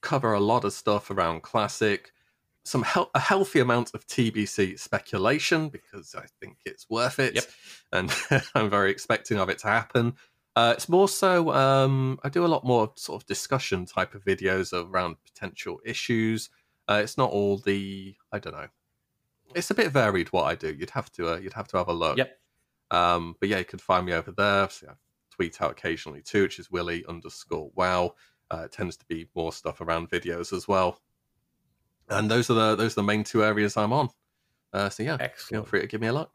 cover a lot of stuff around classic, some he- a healthy amount of TBC speculation because I think it's worth it, yep. and I'm very expecting of it to happen. Uh, it's more so um, I do a lot more sort of discussion type of videos around potential issues. Uh, it's not all the I don't know. It's a bit varied what I do. You'd have to uh, you'd have to have a look. Yep. Um, but yeah, you can find me over there. So I tweet out occasionally too, which is Willie underscore Wow. Uh, it tends to be more stuff around videos as well. And those are the those are the main two areas I'm on. Uh, so yeah, Excellent. feel free to give me a look.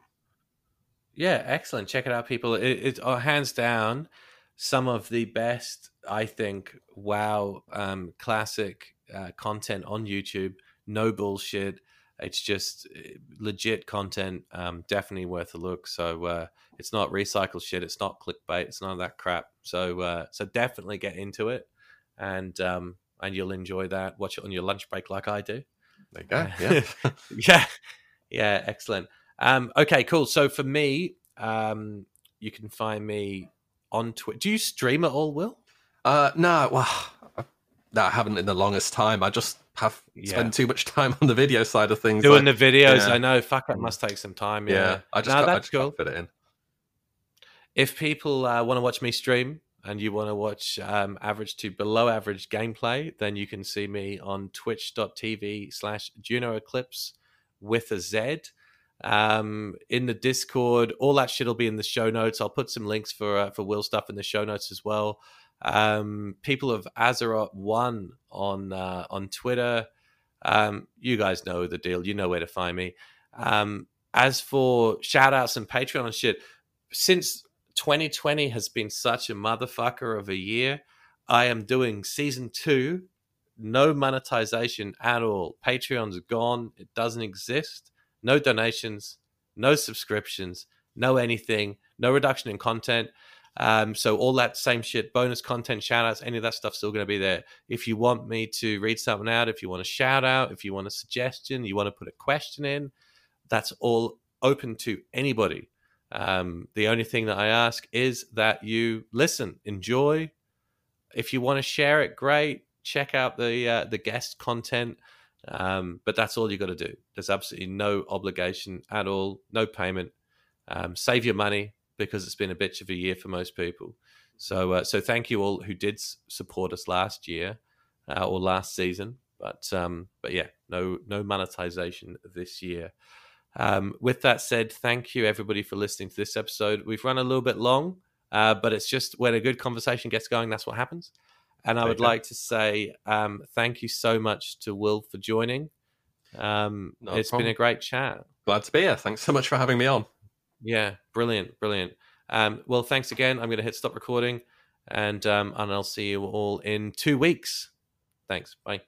Yeah, excellent. Check it out, people. It, it's uh, hands down some of the best, I think, wow, um, classic uh, content on YouTube. No bullshit. It's just uh, legit content. Um, definitely worth a look. So uh, it's not recycled shit. It's not clickbait. It's none of that crap. So uh, so definitely get into it, and um, and you'll enjoy that. Watch it on your lunch break, like I do. There you go. Yeah, yeah, yeah. Excellent. Um, okay, cool. So for me, um, you can find me on Twitter. Do you stream at all, Will? Uh, no, well, no, I haven't in the longest time. I just have yeah. spent too much time on the video side of things. Doing like, the videos, yeah. I know. Fuck, that must take some time. Yeah, yeah I just, no, got, I just cool. fit it in. If people uh, want to watch me stream and you want to watch um, average to below average gameplay, then you can see me on twitch.tv slash Juno Eclipse with a Z um, in the Discord. All that shit will be in the show notes. I'll put some links for uh, for Will stuff in the show notes as well. Um, people of Azeroth One on uh, on Twitter. Um, you guys know the deal. You know where to find me. Um, as for shout outs and Patreon and shit, since 2020 has been such a motherfucker of a year, I am doing season two, no monetization at all. Patreon's gone, it doesn't exist no donations, no subscriptions, no anything, no reduction in content. Um, so all that same shit, bonus content, shout outs, any of that stuff's still going to be there. If you want me to read something out, if you want a shout out, if you want a suggestion, you want to put a question in, that's all open to anybody. Um, the only thing that I ask is that you listen, enjoy. If you want to share it, great check out the uh, the guest content. Um, but that's all you got to do. There's absolutely no obligation at all, no payment. Um, save your money because it's been a bitch of a year for most people. So, uh, so thank you all who did support us last year uh, or last season. But, um, but yeah, no, no monetization this year. Um, with that said, thank you everybody for listening to this episode. We've run a little bit long, uh, but it's just when a good conversation gets going, that's what happens. And I would like to say um, thank you so much to Will for joining. Um, it's been a great chat. Glad to be here. Thanks so much for having me on. Yeah, brilliant, brilliant. Um, well, thanks again. I'm going to hit stop recording, and um, and I'll see you all in two weeks. Thanks. Bye.